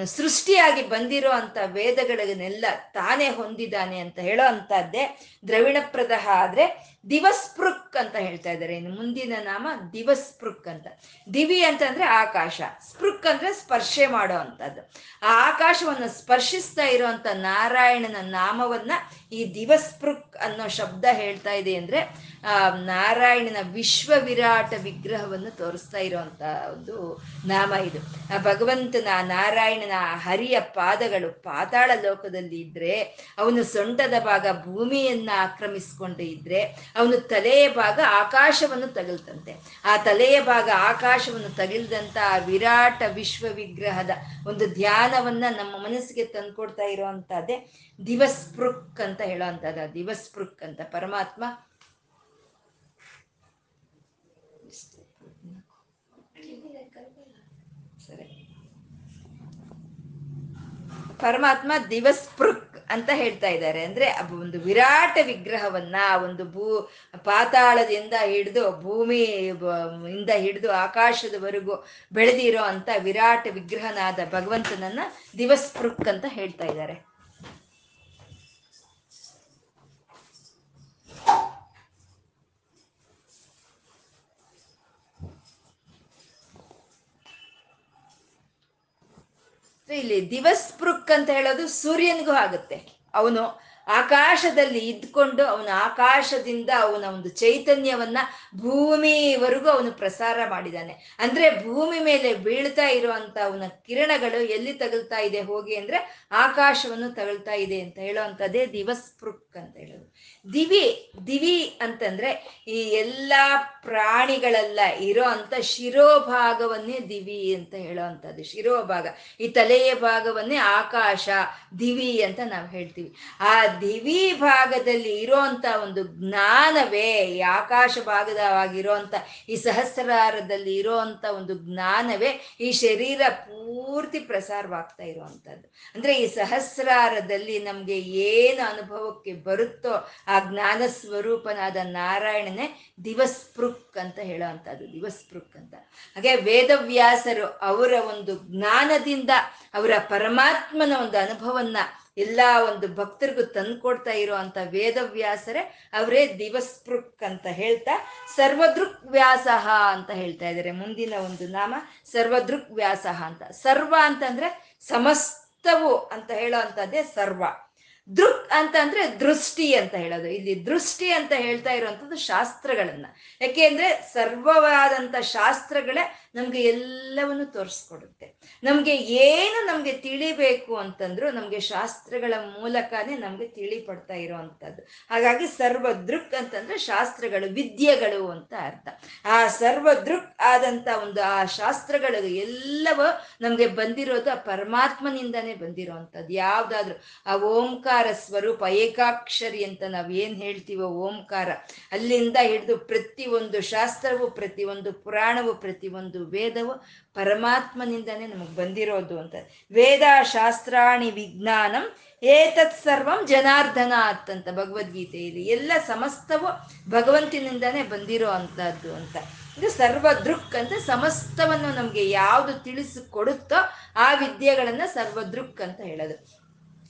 ಸೃಷ್ಟಿಯಾಗಿ ಬಂದಿರೋ ಅಂತ ವೇದಗಳನ್ನೆಲ್ಲ ತಾನೇ ಹೊಂದಿದ್ದಾನೆ ಅಂತ ಹೇಳೋ ಅಂತದ್ದೇ ದ್ರವಿಣಪ್ರದ ಆದ್ರೆ ದಿವಸ್ಪೃಕ್ ಅಂತ ಹೇಳ್ತಾ ಇದ್ದಾರೆ. ಇನ್ನು ಮುಂದಿನ ನಾಮ ದಿವಸ್ಪೃಕ್ ಅಂತ. ದಿವಿ ಅಂತಂದ್ರೆ ಆಕಾಶ. ಸ್ಪೃಕ್ ಅಂದ್ರೆ ಸ್ಪರ್ಶೆ ಮಾಡೋ ಅಂತದ್ದು. ಆ ಆಕಾಶವನ್ನು ಸ್ಪರ್ಶಿಸ್ತಾ ಇರುವಂತ ನಾರಾಯಣನ ನಾಮವನ್ನ ಈ ದಿವಸ್ಪೃಕ್ ಅನ್ನೋ ಶಬ್ದ ಹೇಳ್ತಾ ಇದೆ ಅಂದ್ರೆ, ಆ, ನಾರಾಯಣನ ವಿಶ್ವ ವಿರಾಟ ವಿಗ್ರಹವನ್ನು ತೋರಿಸ್ತಾ ಇರುವಂತ ಒಂದು ನಾಮ ಇದು. ಆ, ಭಗವಂತನ ನಾರಾಯಣನ ಹರಿಯ ಪಾದಗಳು ಪಾತಾಳ ಲೋಕದಲ್ಲಿ ಇದ್ರೆ, ಅವನು ಸೊಂಟದ ಭಾಗ ಭೂಮಿಯನ್ನ ಆಕ್ರಮಿಸಿಕೊಂಡು ಇದ್ರೆ, ಅವನು ತಲೆಯ ಭಾಗ ಆಕಾಶವನ್ನು ತಗಲ್ತಂತೆ. ಆ ತಲೆಯ ಭಾಗ ಆಕಾಶವನ್ನು ಆ ವಿರಾಟ ವಿಶ್ವ ವಿಗ್ರಹದ ಒಂದು ಧ್ಯಾನವನ್ನ ನಮ್ಮ ಮನಸ್ಸಿಗೆ ತಂದ್ಕೊಡ್ತಾ ಇರುವಂತಹದ್ದೇ ದಿವಸ್ಪೃಕ್ ಅಂತ ಹೇಳೋವಂಥದ್ದು ದಿವಸ್ಪೃಕ್ ಅಂತ, ಪರಮಾತ್ಮ. ಪರಮಾತ್ಮ ದಿವಸ್ಪೃಕ್ ಅಂತ ಹೇಳ್ತಾ ಇದ್ದಾರೆ. ಅಂದ್ರೆ ಒಂದು ವಿರಾಟ ವಿಗ್ರಹವನ್ನ ಒಂದು ಭೂ, ಪಾತಾಳದಿಂದ ಹಿಡಿದು, ಭೂಮಿ, ಇಂದ ಹಿಡಿದು, ಆಕಾಶದವರೆಗೂ ಬೆಳೆದಿರೋ ಅಂತ ವಿರಾಟ ವಿಗ್ರಹನಾದ ಭಗವಂತನನ್ನ ದಿವಸ್ಪೃಕ್ ಅಂತ ಹೇಳ್ತಾ ಇದ್ದಾರೆ. ಇಲ್ಲಿ ದಿವಸ್ಪೃಕ್ ಅಂತ ಹೇಳೋದು ಸೂರ್ಯನಿಗೂ ಆಗುತ್ತೆ. ಅವನು ಆಕಾಶದಲ್ಲಿ ಇದ್ಕೊಂಡು ಅವನ ಆಕಾಶದಿಂದ ಅವನ ಒಂದು ಚೈತನ್ಯವನ್ನ ಭೂಮಿವರೆಗೂ ಅವನು ಪ್ರಸಾರ ಮಾಡಿದಾನೆ ಅಂದ್ರೆ ಭೂಮಿ ಮೇಲೆ ಬೀಳ್ತಾ ಇರುವಂತ ಅವನ ಕಿರಣಗಳು ಎಲ್ಲಿ ತಗಲ್ತಾ ಇದೆ, ಹೋಗಿ ಅಂದ್ರೆ ಆಕಾಶವನ್ನು ತಗಲ್ತಾ ಇದೆ ಅಂತ ಹೇಳುವಂಥದ್ದೇ ದಿವಸ್ಪೃಕ್ ಅಂತ ಹೇಳೋದು. ದಿವಿ ದಿವಿ ಅಂತಂದ್ರೆ ಈ ಎಲ್ಲಾ ಪ್ರಾಣಿಗಳೆಲ್ಲ ಇರೋ ಅಂತ ಶಿರೋಭಾಗವನ್ನೇ ದಿವಿ ಅಂತ ಹೇಳೋವಂಥದ್ದು. ಶಿರೋಭಾಗ. ಈ ತಲೆಯ ಭಾಗವನ್ನೇ ಆಕಾಶ, ದಿವಿ ಅಂತ ನಾವು ಹೇಳ್ತೀವಿ. ಆ ದಿವಿ ಭಾಗದಲ್ಲಿ ಇರೋಂಥ ಒಂದು ಜ್ಞಾನವೇ, ಈ ಆಕಾಶ ಭಾಗದವಾಗಿರೋಂಥ ಈ ಸಹಸ್ರಾರದಲ್ಲಿ ಇರೋಂಥ ಒಂದು ಜ್ಞಾನವೇ, ಈ ಶರೀರ ಪೂರ್ತಿ ಪ್ರಸಾರವಾಗ್ತಾ ಇರುವಂಥದ್ದು ಅಂದ್ರೆ ಈ ಸಹಸ್ರಾರದಲ್ಲಿ ನಮಗೆ ಏನು ಅನುಭವಕ್ಕೆ ಬರುತ್ತೋ ಆ ಜ್ಞಾನ ಸ್ವರೂಪನಾದ ನಾರಾಯಣನೇ ದಿವಸ್ಪೃಕ್ ಅಂತ ಹೇಳೋವಂಥದ್ದು ದಿವಸ್ಪೃಕ್ ಅಂತ. ಹಾಗೆ ವೇದವ್ಯಾಸರು ಅವರ ಒಂದು ಜ್ಞಾನದಿಂದ ಅವರ ಪರಮಾತ್ಮನ ಒಂದು ಅನುಭವನ್ನ ಎಲ್ಲಾ ಒಂದು ಭಕ್ತರಿಗೂ ತಂದ್ಕೊಡ್ತಾ ಇರುವಂತ ವೇದವ್ಯಾಸರೇ ಅವರೇ ದಿವಸ್ಪೃಕ್ ಅಂತ ಹೇಳ್ತಾ ಸರ್ವದೃಕ್ ವ್ಯಾಸಃ ಅಂತ ಹೇಳ್ತಾ ಇದ್ದಾರೆ. ಮುಂದಿನ ಒಂದು ನಾಮ ಸರ್ವದೃಕ್ ವ್ಯಾಸ ಅಂತ. ಸರ್ವ ಅಂತಂದ್ರೆ ಸಮಸ್ತವು ಅಂತ ಹೇಳೋ ಅಂತದ್ದೇ ಸರ್ವ. ದೃಕ್ ಅಂತ ಅಂದ್ರೆ ದೃಷ್ಟಿ ಅಂತ ಹೇಳೋದು. ಇಲ್ಲಿ ದೃಷ್ಟಿ ಅಂತ ಹೇಳ್ತಾ ಇರುವಂತದ್ದು ಶಾಸ್ತ್ರಗಳನ್ನ. ಯಾಕೆ ಅಂದ್ರೆ ಸರ್ವವಾದಂತ ಶಾಸ್ತ್ರಗಳೇ ನಮ್ಗೆ ಎಲ್ಲವನ್ನು ತೋರಿಸ್ಕೊಡುತ್ತೆ. ನಮ್ಗೆ ಏನು ನಮ್ಗೆ ತಿಳಿಬೇಕು ಅಂತಂದ್ರು ನಮ್ಗೆ ಶಾಸ್ತ್ರಗಳ ಮೂಲಕನೇ ನಮ್ಗೆ ತಿಳಿಪಡ್ತಾ ಇರುವಂತದ್ದು ಹಾಗಾಗಿ ಸರ್ವ ದೃಕ್ ಅಂತಂದ್ರೆ ಶಾಸ್ತ್ರಗಳು, ವಿದ್ಯೆಗಳು ಅಂತ ಅರ್ಥ. ಆ ಸರ್ವ ದೃಕ್ ಆದಂತ ಒಂದು ಆ ಶಾಸ್ತ್ರಗಳು ಎಲ್ಲವೂ ನಮ್ಗೆ ಬಂದಿರೋದು ಆ ಪರಮಾತ್ಮನಿಂದಾನೇ ಬಂದಿರೋವಂಥದ್ದು. ಯಾವ್ದಾದ್ರು ಆ ಓಂಕಾರ ಸ್ವರೂಪ ಏಕಾಕ್ಷರಿ ಅಂತ ನಾವ್ ಏನ್ ಹೇಳ್ತೀವೋ ಓಂಕಾರ, ಅಲ್ಲಿಂದ ಹಿಡಿದು ಪ್ರತಿ ಒಂದು ಶಾಸ್ತ್ರವು ಪ್ರತಿ ಒಂದು ಪುರಾಣವು ಪ್ರತಿ ಒಂದು ವೇದವು ಪರಮಾತ್ಮನಿಂದನೇ ನಮಗ್ ಬಂದಿರೋದು ಅಂತ. ವೇದ ಶಾಸ್ತ್ರಾಣಿ ವಿಜ್ಞಾನಂ ಏತತ್ ಸರ್ವಂ ಜನಾರ್ದನಾತ್ ಅಂತ ಭಗವದ್ಗೀತೆಯಲ್ಲಿ ಎಲ್ಲ ಸಮಸ್ತವು ಭಗವಂತನಿಂದನೇ ಬಂದಿರೋ ಅಂತದ್ದು ಅಂತ. ಇದು ಸರ್ವ ದೃಕ್ ಅಂತ ಸಮಸ್ತವನ್ನು ನಮ್ಗೆ ಯಾವುದು ತಿಳಿಸಿಕೊಡುತ್ತೋ ಆ ವಿದ್ಯೆಗಳನ್ನ ಸರ್ವದೃಕ್ ಅಂತ ಹೇಳೋದು.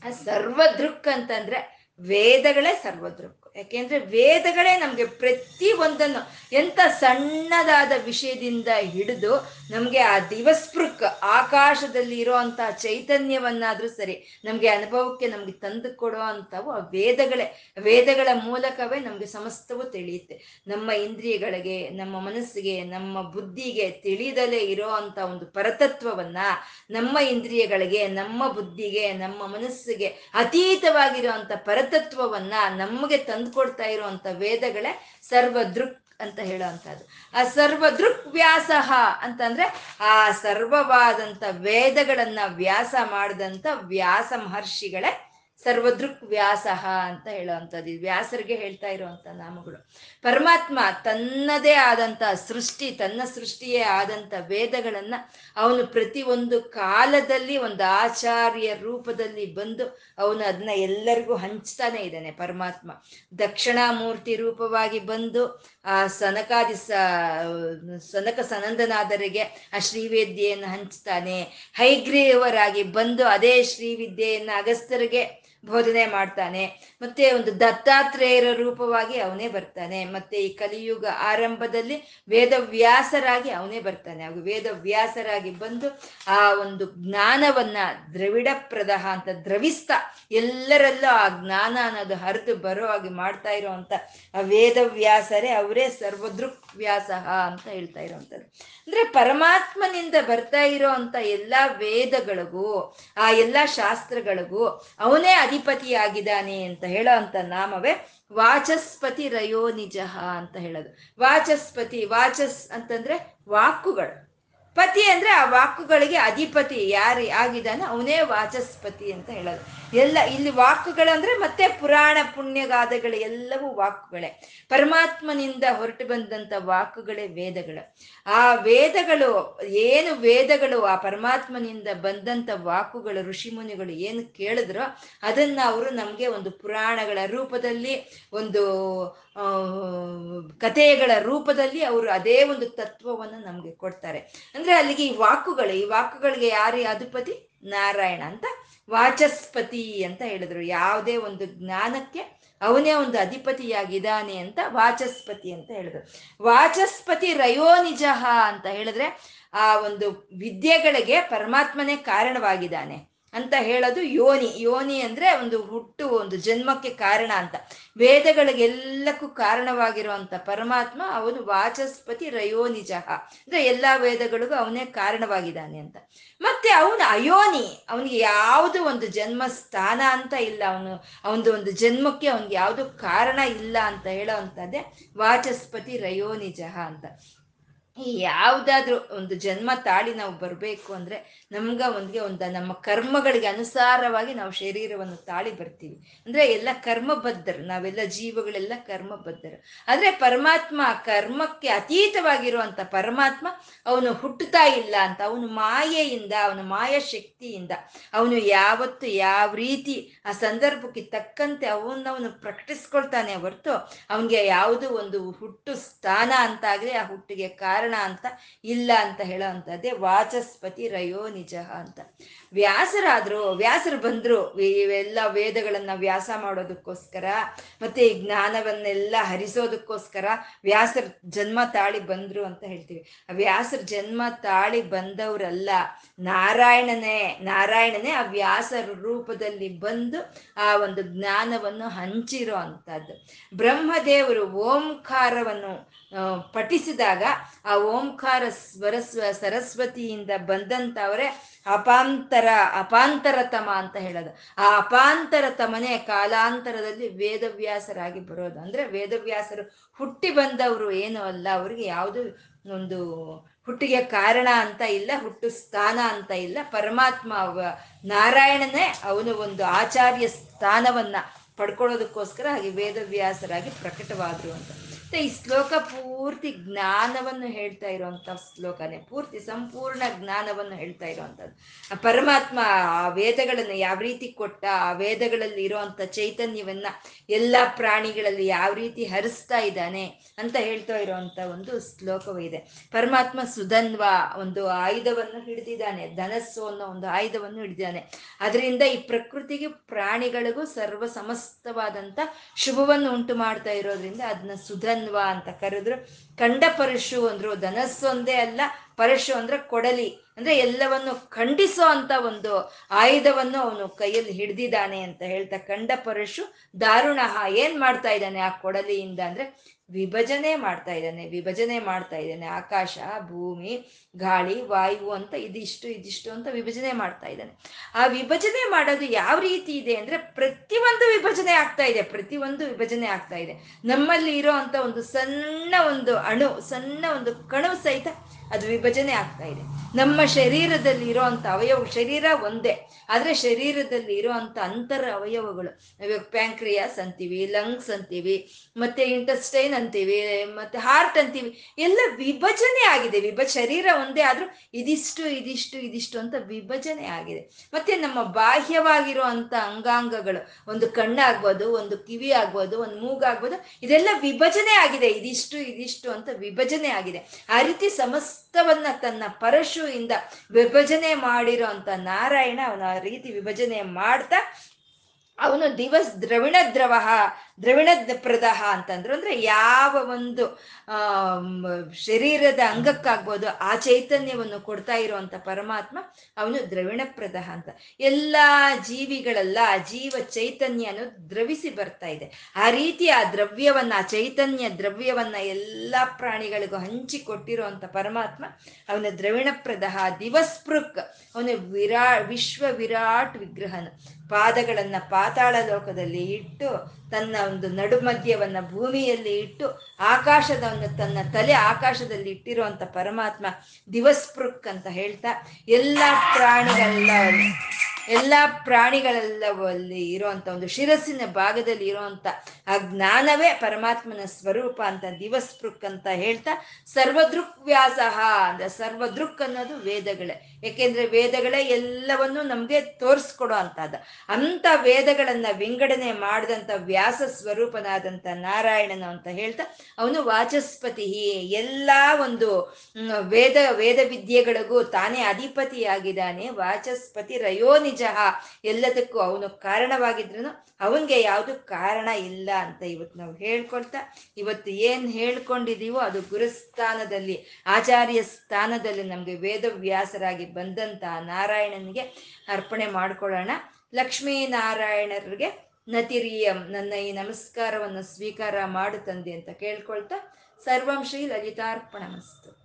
ಆ ಸರ್ವದೃಕ್ ಅಂತಂದ್ರೆ ವೇದಗಳೇ ಸರ್ವದೃಕ್. ಯಾಕೆಂದ್ರೆ ವೇದಗಳೇ ನಮ್ಗೆ ಪ್ರತಿ ಒಂದನ್ನು ಎಂತ ಸಣ್ಣದಾದ ವಿಷಯದಿಂದ ಹಿಡಿದು ನಮ್ಗೆ ಆ ದಿವಸ್ಪೃಕ್ ಆಕಾಶದಲ್ಲಿ ಇರುವಂತಹ ಚೈತನ್ಯವನ್ನಾದ್ರೂ ಸರಿ, ನಮ್ಗೆ ಅನುಭವಕ್ಕೆ ನಮ್ಗೆ ತಂದು ಕೊಡೋ ಆ ವೇದಗಳೇ. ವೇದಗಳ ಮೂಲಕವೇ ನಮ್ಗೆ ಸಮಸ್ತವೂ ತಿಳಿಯುತ್ತೆ. ನಮ್ಮ ಇಂದ್ರಿಯಗಳಿಗೆ, ನಮ್ಮ ಮನಸ್ಸಿಗೆ, ನಮ್ಮ ಬುದ್ಧಿಗೆ ತಿಳಿದಲೇ ಇರೋ ಅಂತ ಒಂದು ಪರತತ್ವವನ್ನ ನಮ್ಮ ಇಂದ್ರಿಯಗಳಿಗೆ, ನಮ್ಮ ಬುದ್ಧಿಗೆ, ನಮ್ಮ ಮನಸ್ಸಿಗೆ ಅತೀತವಾಗಿರುವಂತ ಪರತತ್ವವನ್ನ ನಮಗೆ ತಂದುಕೊಡ್ತಾ ಇರುವಂತ ವೇದಗಳೇ ಸರ್ವದೃಕ್ ಅಂತ ಹೇಳುವಂಥದ್ದು. ಆ ಸರ್ವದೃಕ್ ವ್ಯಾಸ ಅಂತಂದ್ರೆ ಆ ಸರ್ವವಾದಂಥ ವೇದಗಳನ್ನ ವ್ಯಾಸ ಮಾಡಿದಂಥ ವ್ಯಾಸ ಮಹರ್ಷಿಗಳೇ ಸರ್ವದೃಕ್ ವ್ಯಾಸ ಅಂತ ಹೇಳುವಂಥದ್ದು. ವ್ಯಾಸರಿಗೆ ಹೇಳ್ತಾ ನಾಮಗಳು. ಪರಮಾತ್ಮ ತನ್ನದೇ ಆದಂತ ಸೃಷ್ಟಿ, ತನ್ನ ಸೃಷ್ಟಿಯೇ ಆದಂತ ವೇದಗಳನ್ನ ಅವನು ಪ್ರತಿ ಒಂದು ಕಾಲದಲ್ಲಿ ಒಂದು ಆಚಾರ್ಯ ರೂಪದಲ್ಲಿ ಬಂದು ಅವನು ಅದನ್ನ ಎಲ್ಲರಿಗೂ ಹಂಚ್ತಾನೆ ಇದ್ದಾನೆ ಪರಮಾತ್ಮ. ದಕ್ಷಿಣಾಮೂರ್ತಿ ರೂಪವಾಗಿ ಬಂದು ಆ ಸನಕಾದಿ ಸ, ಸನಕ ಸನಂದನಾದರಿಗೆ ಆ ಶ್ರೀವೇದ್ಯೆಯನ್ನು ಹಂಚ್ತಾನೆ. ಹೈಗ್ರೀವರಾಗಿ ಬಂದು ಅದೇ ಶ್ರೀವಿದ್ಯೆಯನ್ನು ಅಗಸ್ತ್ಯರಿಗೆ ಬೋಧನೆ ಮಾಡ್ತಾನೆ. ಮತ್ತೆ ಒಂದು ದತ್ತಾತ್ರೇಯರ ರೂಪವಾಗಿ ಅವನೇ ಬರ್ತಾನೆ. ಮತ್ತೆ ಈ ಕಲಿಯುಗ ಆರಂಭದಲ್ಲಿ ವೇದವ್ಯಾಸರಾಗಿ ಅವನೇ ಬರ್ತಾನೆ. ಅವು ವೇದವ್ಯಾಸರಾಗಿ ಬಂದು ಆ ಒಂದು ಜ್ಞಾನವನ್ನ ದ್ರವಿಡ ಪ್ರದಹ ಅಂತ ದ್ರವಿಸ್ತ ಎಲ್ಲರಲ್ಲೂ ಆ ಜ್ಞಾನ ಅನ್ನೋದು ಹರಿದು ಬರೋ ಹಾಗೆ ಮಾಡ್ತಾ ಇರೋವಂಥ ಆ ವೇದವ್ಯಾಸರೇ ಅವರೇ ಸರ್ವದೃಕ್ ವ್ಯಾಸ ಅಂತ ಹೇಳ್ತಾ ಇರೋವಂಥದ್ದು. ಅಂದ್ರೆ ಪರಮಾತ್ಮನಿಂದ ಬರ್ತಾ ಇರೋ ಅಂತ ಎಲ್ಲಾ ವೇದಗಳಿಗೂ, ಆ ಎಲ್ಲಾ ಶಾಸ್ತ್ರಗಳಿಗೂ ಅವನೇ ಅಧಿಪತಿಯಾಗಿದ್ದಾನೆ ಅಂತ ಹೇಳೋ ಅಂತ ನಾಮವೇ ವಾಚಸ್ಪತಿ ರಯೋ ನಿಜ ಅಂತ ಹೇಳೋದು. ವಾಚಸ್ಪತಿ, ವಾಚಸ್ ಅಂತಂದ್ರೆ ವಾಕುಗಳು. ಪತಿ ಅಂದ್ರೆ ಆ ವಾಕುಗಳಿಗೆ ಅಧಿಪತಿ ಯಾರು ಆಗಿದ್ದಾನೆ ಅವನೇ ವಾಚಸ್ಪತಿ ಅಂತ ಹೇಳೋದು. ಎಲ್ಲ ಇಲ್ಲಿ ವಾಕುಗಳು ಅಂದ್ರೆ ಮತ್ತೆ ಪುರಾಣ ಪುಣ್ಯಗಾದಗಳು ಎಲ್ಲವೂ ವಾಕುಗಳೇ. ಪರಮಾತ್ಮನಿಂದ ಹೊರಟು ಬಂದಂತ ವಾಕುಗಳೇ ವೇದಗಳು. ಆ ವೇದಗಳು, ಏನು ವೇದಗಳು, ಆ ಪರಮಾತ್ಮನಿಂದ ಬಂದಂತ ವಾಕುಗಳು, ಋಷಿ ಮುನಿಗಳು ಏನು ಕೇಳಿದ್ರೋ ಅದನ್ನ ಅವರು ನಮಗೆ ಒಂದು ಪುರಾಣಗಳ ರೂಪದಲ್ಲಿ, ಒಂದು ಕಥೆಗಳ ರೂಪದಲ್ಲಿ ಅವರು ಅದೇ ಒಂದು ತತ್ವವನ್ನು ನಮಗೆ ಕೊಡ್ತಾರೆ. ಅಂದ್ರೆ ಅಲ್ಲಿಗೆ ಈ ವಾಕುಗಳು, ಈ ವಾಕುಗಳಿಗೆ ಯಾರು ಅಧಿಪತಿ? ನಾರಾಯಣ ಅಂತ ವಾಚಸ್ಪತಿ ಅಂತ ಹೇಳಿದ್ರು. ಯಾವುದೇ ಒಂದು ಜ್ಞಾನಕ್ಕೆ ಅವನೇ ಒಂದು ಅಧಿಪತಿಯಾಗಿದ್ದಾನೆ ಅಂತ ವಾಚಸ್ಪತಿ ಅಂತ ಹೇಳಿದ್ರು. ವಾಚಸ್ಪತಿ ರಯೋನಿಜಃ ಅಂತ ಹೇಳಿದ್ರೆ ಆ ಒಂದು ವಿದ್ಯೆಗಳಿಗೆ ಪರಮಾತ್ಮನೇ ಕಾರಣವಾಗಿದ್ದಾನೆ. ಅಂತ ಹೇಳೋದು ಯೋನಿ. ಯೋನಿ ಅಂದ್ರೆ ಒಂದು ಹುಟ್ಟು, ಒಂದು ಜನ್ಮಕ್ಕೆ ಕಾರಣ ಅಂತ. ವೇದಗಳಿಗೆಲ್ಲಕ್ಕೂ ಕಾರಣವಾಗಿರುವಂತ ಪರಮಾತ್ಮ ಅವನು ವಾಚಸ್ಪತಿ ರಯೋನಿಜ. ಅಂದ್ರೆ ಎಲ್ಲಾ ವೇದಗಳಿಗೂ ಅವನೇ ಕಾರಣವಾಗಿದ್ದಾನೆ ಅಂತ. ಮತ್ತೆ ಅವನು ಅಯೋನಿ. ಅವನಿಗೆ ಯಾವುದು ಒಂದು ಜನ್ಮ ಸ್ಥಾನ ಅಂತ ಇಲ್ಲ. ಅವನು, ಅವನದು ಒಂದು ಜನ್ಮಕ್ಕೆ ಅವನಿಗೆ ಯಾವುದು ಕಾರಣ ಇಲ್ಲ ಅಂತ ಹೇಳೋ ಅಂತದ್ದೇ ವಾಚಸ್ಪತಿ ರಯೋನಿಜ ಅಂತ. ಯಾವುದಾದ್ರೂ ಒಂದು ಜನ್ಮ ತಾಳಿ ನಾವು ಬರಬೇಕು ಅಂದ್ರೆ ನಮ್ಗ ಒಂದ್ಗೆ ಒಂದು ನಮ್ಮ ಕರ್ಮಗಳಿಗೆ ಅನುಸಾರವಾಗಿ ನಾವು ಶರೀರವನ್ನು ತಾಳಿ ಬರ್ತೀವಿ. ಅಂದ್ರೆ ಎಲ್ಲ ಕರ್ಮಬದ್ಧರು, ನಾವೆಲ್ಲ ಜೀವಗಳೆಲ್ಲ ಕರ್ಮಬದ್ಧರು. ಆದ್ರೆ ಪರಮಾತ್ಮ ಕರ್ಮಕ್ಕೆ ಅತೀತವಾಗಿರುವಂತ ಪರಮಾತ್ಮ ಅವನು ಹುಟ್ಟುತ್ತಾ ಇಲ್ಲ ಅಂತ, ಅವನು ಮಾಯೆಯಿಂದ, ಅವನ ಮಾಯ ಶಕ್ತಿಯಿಂದ, ಅವನು ಯಾವತ್ತು ಯಾವ ರೀತಿ ಆ ಸಂದರ್ಭಕ್ಕೆ ತಕ್ಕಂತೆ ಅವನವನು ಪ್ರಕಟಿಸ್ಕೊಳ್ತಾನೆ ಹೊರತು, ಅವನಿಗೆ ಯಾವುದು ಒಂದು ಹುಟ್ಟು ಸ್ಥಾನ ಅಂತಾಗಲಿ ಆ ಹುಟ್ಟಿಗೆ ಕಾರಣ ಅಂತ ಇಲ್ಲ ಅಂತ ಹೇಳೋ ಅಂತದ್ದೇ ವಾಚಸ್ಪತಿ ರಯೋ ನಿಜ ಅಂತ. ವ್ಯಾಸರಾದ್ರು, ವ್ಯಾಸರು ಬಂದ್ರು ಇವೆಲ್ಲ ವೇದಗಳನ್ನ ವ್ಯಾಸ ಮಾಡೋದಕ್ಕೋಸ್ಕರ, ಮತ್ತೆ ಈ ಜ್ಞಾನವನ್ನೆಲ್ಲ ಹರಿಸೋದಕ್ಕೋಸ್ಕರ ವ್ಯಾಸರ ಜನ್ಮ ತಾಳಿ ಬಂದ್ರು ಅಂತ ಹೇಳ್ತೀವಿ. ಆ ವ್ಯಾಸರ ಜನ್ಮ ತಾಳಿ ಬಂದವರಲ್ಲ, ನಾರಾಯಣನೇ ನಾರಾಯಣನೇ ಆ ವ್ಯಾಸರ ರೂಪದಲ್ಲಿ ಬಂದು ಆ ಒಂದು ಜ್ಞಾನವನ್ನು ಹಂಚಿರೋ ಅಂತದ್ದು ಬ್ರಹ್ಮದೇವರು ಓಂಕಾರವನ್ನು ಪಠಿಸಿದಾಗ ಆ ಓಂಕಾರ ಸ್ವರಸ್ವ, ಸರಸ್ವತಿಯಿಂದ ಬಂದಂಥವರೇ ಅಪಾಂತರ, ಅಪಾಂತರತಮ ಅಂತ ಹೇಳೋದು. ಆ ಅಪಾಂತರತಮನೇ ಕಾಲಾಂತರದಲ್ಲಿ ವೇದವ್ಯಾಸರಾಗಿ ಬರೋದು. ಅಂದ್ರೆ ವೇದವ್ಯಾಸರು ಹುಟ್ಟಿ ಬಂದವರು ಏನು ಅಲ್ಲ, ಅವ್ರಿಗೆ ಯಾವುದು ಒಂದು ಹುಟ್ಟಿಗೆ ಕಾರಣ ಅಂತ ಇಲ್ಲ, ಹುಟ್ಟು ಸ್ಥಾನ ಅಂತ ಇಲ್ಲ. ಪರಮಾತ್ಮ ನಾರಾಯಣನೇ ಅವನು ಒಂದು ಆಚಾರ್ಯ ಸ್ಥಾನವನ್ನ ಪಡ್ಕೊಳ್ಳೋದಕ್ಕೋಸ್ಕರ ಹಾಗೆ ವೇದವ್ಯಾಸರಾಗಿ ಪ್ರಕಟವಾದರು ಅಂತ. ಮತ್ತೆ ಈ ಶ್ಲೋಕ ಪೂರ್ತಿ ಜ್ಞಾನವನ್ನು ಹೇಳ್ತಾ ಇರುವಂತ ಶ್ಲೋಕನೇ. ಪೂರ್ತಿ ಸಂಪೂರ್ಣ ಜ್ಞಾನವನ್ನು ಹೇಳ್ತಾ ಇರುವಂಥದ್ದು. ಪರಮಾತ್ಮ ಆ ವೇದಗಳನ್ನು ಯಾವ ರೀತಿ ಕೊಟ್ಟ, ಆ ವೇದಗಳಲ್ಲಿ ಇರುವಂತ ಚೈತನ್ಯವನ್ನ ಎಲ್ಲ ಪ್ರಾಣಿಗಳಲ್ಲಿ ಯಾವ ರೀತಿ ಹರಿಸ್ತಾ ಇದ್ದಾನೆ ಅಂತ ಹೇಳ್ತಾ ಇರುವಂತ ಒಂದು ಶ್ಲೋಕವಿದೆ ಪರಮಾತ್ಮ ಸುಧನ್ವ ಒಂದು ಆಯುಧವನ್ನು ಹಿಡಿದಿದ್ದಾನೆ, ಧನಸ್ಸು ಅನ್ನೋ ಒಂದು ಆಯುಧವನ್ನು ಹಿಡಿದಿದ್ದಾನೆ. ಅದರಿಂದ ಈ ಪ್ರಕೃತಿಗೆ ಪ್ರಾಣಿಗಳಿಗೂ ಸರ್ವ ಸಮಸ್ತವಾದಂತ ಶುಭವನ್ನು ಉಂಟು ಮಾಡ್ತಾ ಇರೋದ್ರಿಂದ ಅದನ್ನ ಸುಧನ್ ಅಂತ ಕರೆದ್ರು. ಕಂಡ ಪರಶು ಅಂದ್ರು ಧನಸ್ಸೊಂದೇ ಅಲ್ಲ ಪರಶು ಅಂದ್ರೆ ಕೊಡಲಿ. ಅಂದ್ರೆ ಎಲ್ಲವನ್ನು ಖಂಡಿಸೋ ಅಂತ ಒಂದು ಆಯುಧವನ್ನು ಅವನು ಕೈಯಲ್ಲಿ ಹಿಡ್ದಿದ್ದಾನೆ ಅಂತ ಹೇಳ್ತಾ ಕಂಡ ಪರಶು ದಾರುಣ ಏನ್ ಮಾಡ್ತಾ ಇದ್ದಾನೆ ಆ ಕೊಡಲಿಯಿಂದ ಅಂದ್ರೆ ವಿಭಜನೆ ಮಾಡ್ತಾ ಇದ್ದಾನೆ, ವಿಭಜನೆ ಮಾಡ್ತಾ ಇದ್ದಾನೆ. ಆಕಾಶ, ಭೂಮಿ, ಗಾಳಿ, ವಾಯು ಅಂತ ಇದಿಷ್ಟು ಇದಿಷ್ಟು ಅಂತ ವಿಭಜನೆ ಮಾಡ್ತಾ ಇದ್ದಾನೆ. ಆ ವಿಭಜನೆ ಮಾಡೋದು ಯಾವ ರೀತಿ ಇದೆ ಅಂದ್ರೆ ಪ್ರತಿಯೊಂದು ವಿಭಜನೆ ಆಗ್ತಾ ಇದೆ, ಪ್ರತಿಯೊಂದು ವಿಭಜನೆ ಆಗ್ತಾ ಇದೆ. ನಮ್ಮಲ್ಲಿ ಇರೋ ಅಂತ ಒಂದು ಸಣ್ಣ ಒಂದು ಅಣು, ಸಣ್ಣ ಒಂದು ಕಣು ಸಹಿತ ಅದು ವಿಭಜನೆ ಆಗ್ತಾ ಇದೆ. ನಮ್ಮ ಶರೀರದಲ್ಲಿ ಇರೋಂಥ ಅವಯವ ಶರೀರ ಒಂದೇ. ಆದರೆ ಶರೀರದಲ್ಲಿ ಇರೋವಂಥ ಅಂತರ ಅವಯವಗಳು ಇವಾಗ ಪ್ಯಾಂಕ್ರಿಯಾಸ್ ಅಂತೀವಿ, ಲಂಗ್ಸ್ ಅಂತೀವಿ, ಮತ್ತೆ ಇಂಟಸ್ಟೈನ್ ಅಂತೀವಿ, ಮತ್ತೆ ಹಾರ್ಟ್ ಅಂತೀವಿ, ಎಲ್ಲ ವಿಭಜನೆ ಆಗಿದೆ. ವಿಭ, ಶರೀರ ಒಂದೇ ಆದರೂ ಇದಿಷ್ಟು ಇದಿಷ್ಟು ಇದಿಷ್ಟು ಅಂತ ವಿಭಜನೆ ಆಗಿದೆ. ಮತ್ತೆ ನಮ್ಮ ಬಾಹ್ಯವಾಗಿರುವಂತ ಅಂಗಾಂಗಗಳು, ಒಂದು ಕಣ್ಣಾಗ್ಬೋದು, ಒಂದು ಕಿವಿ ಆಗ್ಬೋದು, ಒಂದು ಮೂಗಾಗ್ಬೋದು ಇದೆಲ್ಲ ವಿಭಜನೆ ಆಗಿದೆ. ಇದಿಷ್ಟು ಇದಿಷ್ಟು ಅಂತ ವಿಭಜನೆ ಆಗಿದೆ. ಆ ರೀತಿ ಸಮಸ್ತವನ್ನ ತನ್ನ ಪರಶು ಇಂದ ವಿಭಜನೆ ಮಾಡಿರೋ ಅಂತ ನಾರಾಯಣ ಅವನ ರೀತಿ ವಿಭಜನೆ ಮಾಡ್ತಾ ಅವನು ದಿವಸ್ ದ್ರವಿಣ ದ್ರವ ದ್ರವಿಣ ಪ್ರದಹ ಅಂತಂದ್ರು ಅಂದ್ರೆ ಯಾವ ಒಂದು ಶರೀರದ ಅಂಗಕ್ಕಾಗ್ಬೋದು ಆ ಚೈತನ್ಯವನ್ನು ಕೊಡ್ತಾ ಇರುವಂತ ಪರಮಾತ್ಮ ಅವನು ದ್ರವಿಣ ಪ್ರದಹ ಅಂತ. ಎಲ್ಲಾ ಜೀವಿಗಳೆಲ್ಲ ಆ ಜೀವ ಚೈತನ್ಯನು ದ್ರವಿಸಿ ಬರ್ತಾ ಇದೆ. ಆ ರೀತಿ ಆ ದ್ರವ್ಯವನ್ನ, ಆ ಚೈತನ್ಯ ದ್ರವ್ಯವನ್ನ ಎಲ್ಲಾ ಪ್ರಾಣಿಗಳಿಗೂ ಹಂಚಿ ಕೊಟ್ಟಿರುವಂತ ಪರಮಾತ್ಮ ಅವನ ದ್ರವಿಣ ಪ್ರದಹ, ದಿವಸ್ಪೃಕ್, ಅವನು ವಿರಾ, ವಿಶ್ವ ವಿರಾಟ್ ವಿಗ್ರಹನ. ಪಾದಗಳನ್ನ ಪಾತಾಳ ಲೋಕದಲ್ಲಿ ಇಟ್ಟು ತನ್ನ ಒಂದು ನಡುಮಧ್ಯವನ್ನ ಭೂಮಿಯಲ್ಲಿ ಇಟ್ಟು ಆಕಾಶದ ಒಂದು ತನ್ನ ತಲೆ ಆಕಾಶದಲ್ಲಿ ಇಟ್ಟಿರುವಂತ ಪರಮಾತ್ಮ ದಿವಸ್ಪೃಕ್ ಅಂತ ಹೇಳ್ತಾ ಎಲ್ಲ ಪ್ರಾಣಿಗಳೆಲ್ಲ ಎಲ್ಲ ಪ್ರಾಣಿಗಳೆಲ್ಲವಲ್ಲಿ ಇರುವಂತ ಒಂದು ಶಿರಸ್ಸಿನ ಭಾಗದಲ್ಲಿ ಇರುವಂತ ಆ ಜ್ಞಾನವೇ ಪರಮಾತ್ಮನ ಸ್ವರೂಪ ಅಂತ ದಿವಸ್ಪೃಕ್ ಅಂತ ಹೇಳ್ತಾ ಸರ್ವದೃಕ್ ವ್ಯಾಸಹ ಅಂದ್ರೆ ಸರ್ವದೃಕ್ ಅನ್ನೋದು ವೇದಗಳೇ. ಯಾಕೆಂದ್ರೆ ವೇದಗಳೇ ಎಲ್ಲವನ್ನೂ ನಮ್ಗೆ ತೋರಿಸ್ಕೊಡೋ ಅಂತದ ಅಂತ ವೇದಗಳನ್ನ ವಿಂಗಡಣೆ ಮಾಡಿದಂತ ವ್ಯಾಸ ಸ್ವರೂಪನಾದಂತ ನಾರಾಯಣನು ಅಂತ ಹೇಳ್ತಾ, ಅವನು ವಾಚಸ್ಪತಿ. ಎಲ್ಲ ಒಂದು ವೇದ ವೇದ ವಿದ್ಯೆಗಳಿಗೂ ತಾನೇ ಅಧಿಪತಿಯಾಗಿದ್ದಾನೆ. ವಾಚಸ್ಪತಿ ರಯೋ ನಿಜ ಎಲ್ಲದಕ್ಕೂ ಅವನು ಕಾರಣವಾಗಿದ್ರು ಅವನಿಗೆ ಯಾವುದು ಕಾರಣ ಇಲ್ಲ ಅಂತ ಇವತ್ತು ನಾವು ಹೇಳ್ಕೊಳ್ತಾ, ಇವತ್ತು ಏನ್ ಹೇಳ್ಕೊಂಡಿದೀವೋ ಅದು ಗುರುಸ್ಥಾನದಲ್ಲಿ, ಆಚಾರ್ಯ ಸ್ಥಾನದಲ್ಲಿ ನಮ್ಗೆ ವೇದವ್ಯಾಸರಾಗಿ ಬಂದಂತ ನಾರಾಯಣನಿಗೆ ಅರ್ಪಣೆ ಮಾಡ್ಕೊಳ್ಳೋಣ. ಲಕ್ಷ್ಮೀನಾರಾಯಣರಿಗೆ ನತಿರಿಯಂ ನನ್ನ ಈ ನಮಸ್ಕಾರವನ್ನು ಸ್ವೀಕಾರ ಮಾಡು ತಂದೆ ಅಂತ ಕೇಳ್ಕೊಳ್ತಾ ಸರ್ವಂ ಶ್ರೀ ಲಲಿತಾರ್ಪಣಮಸ್ತು.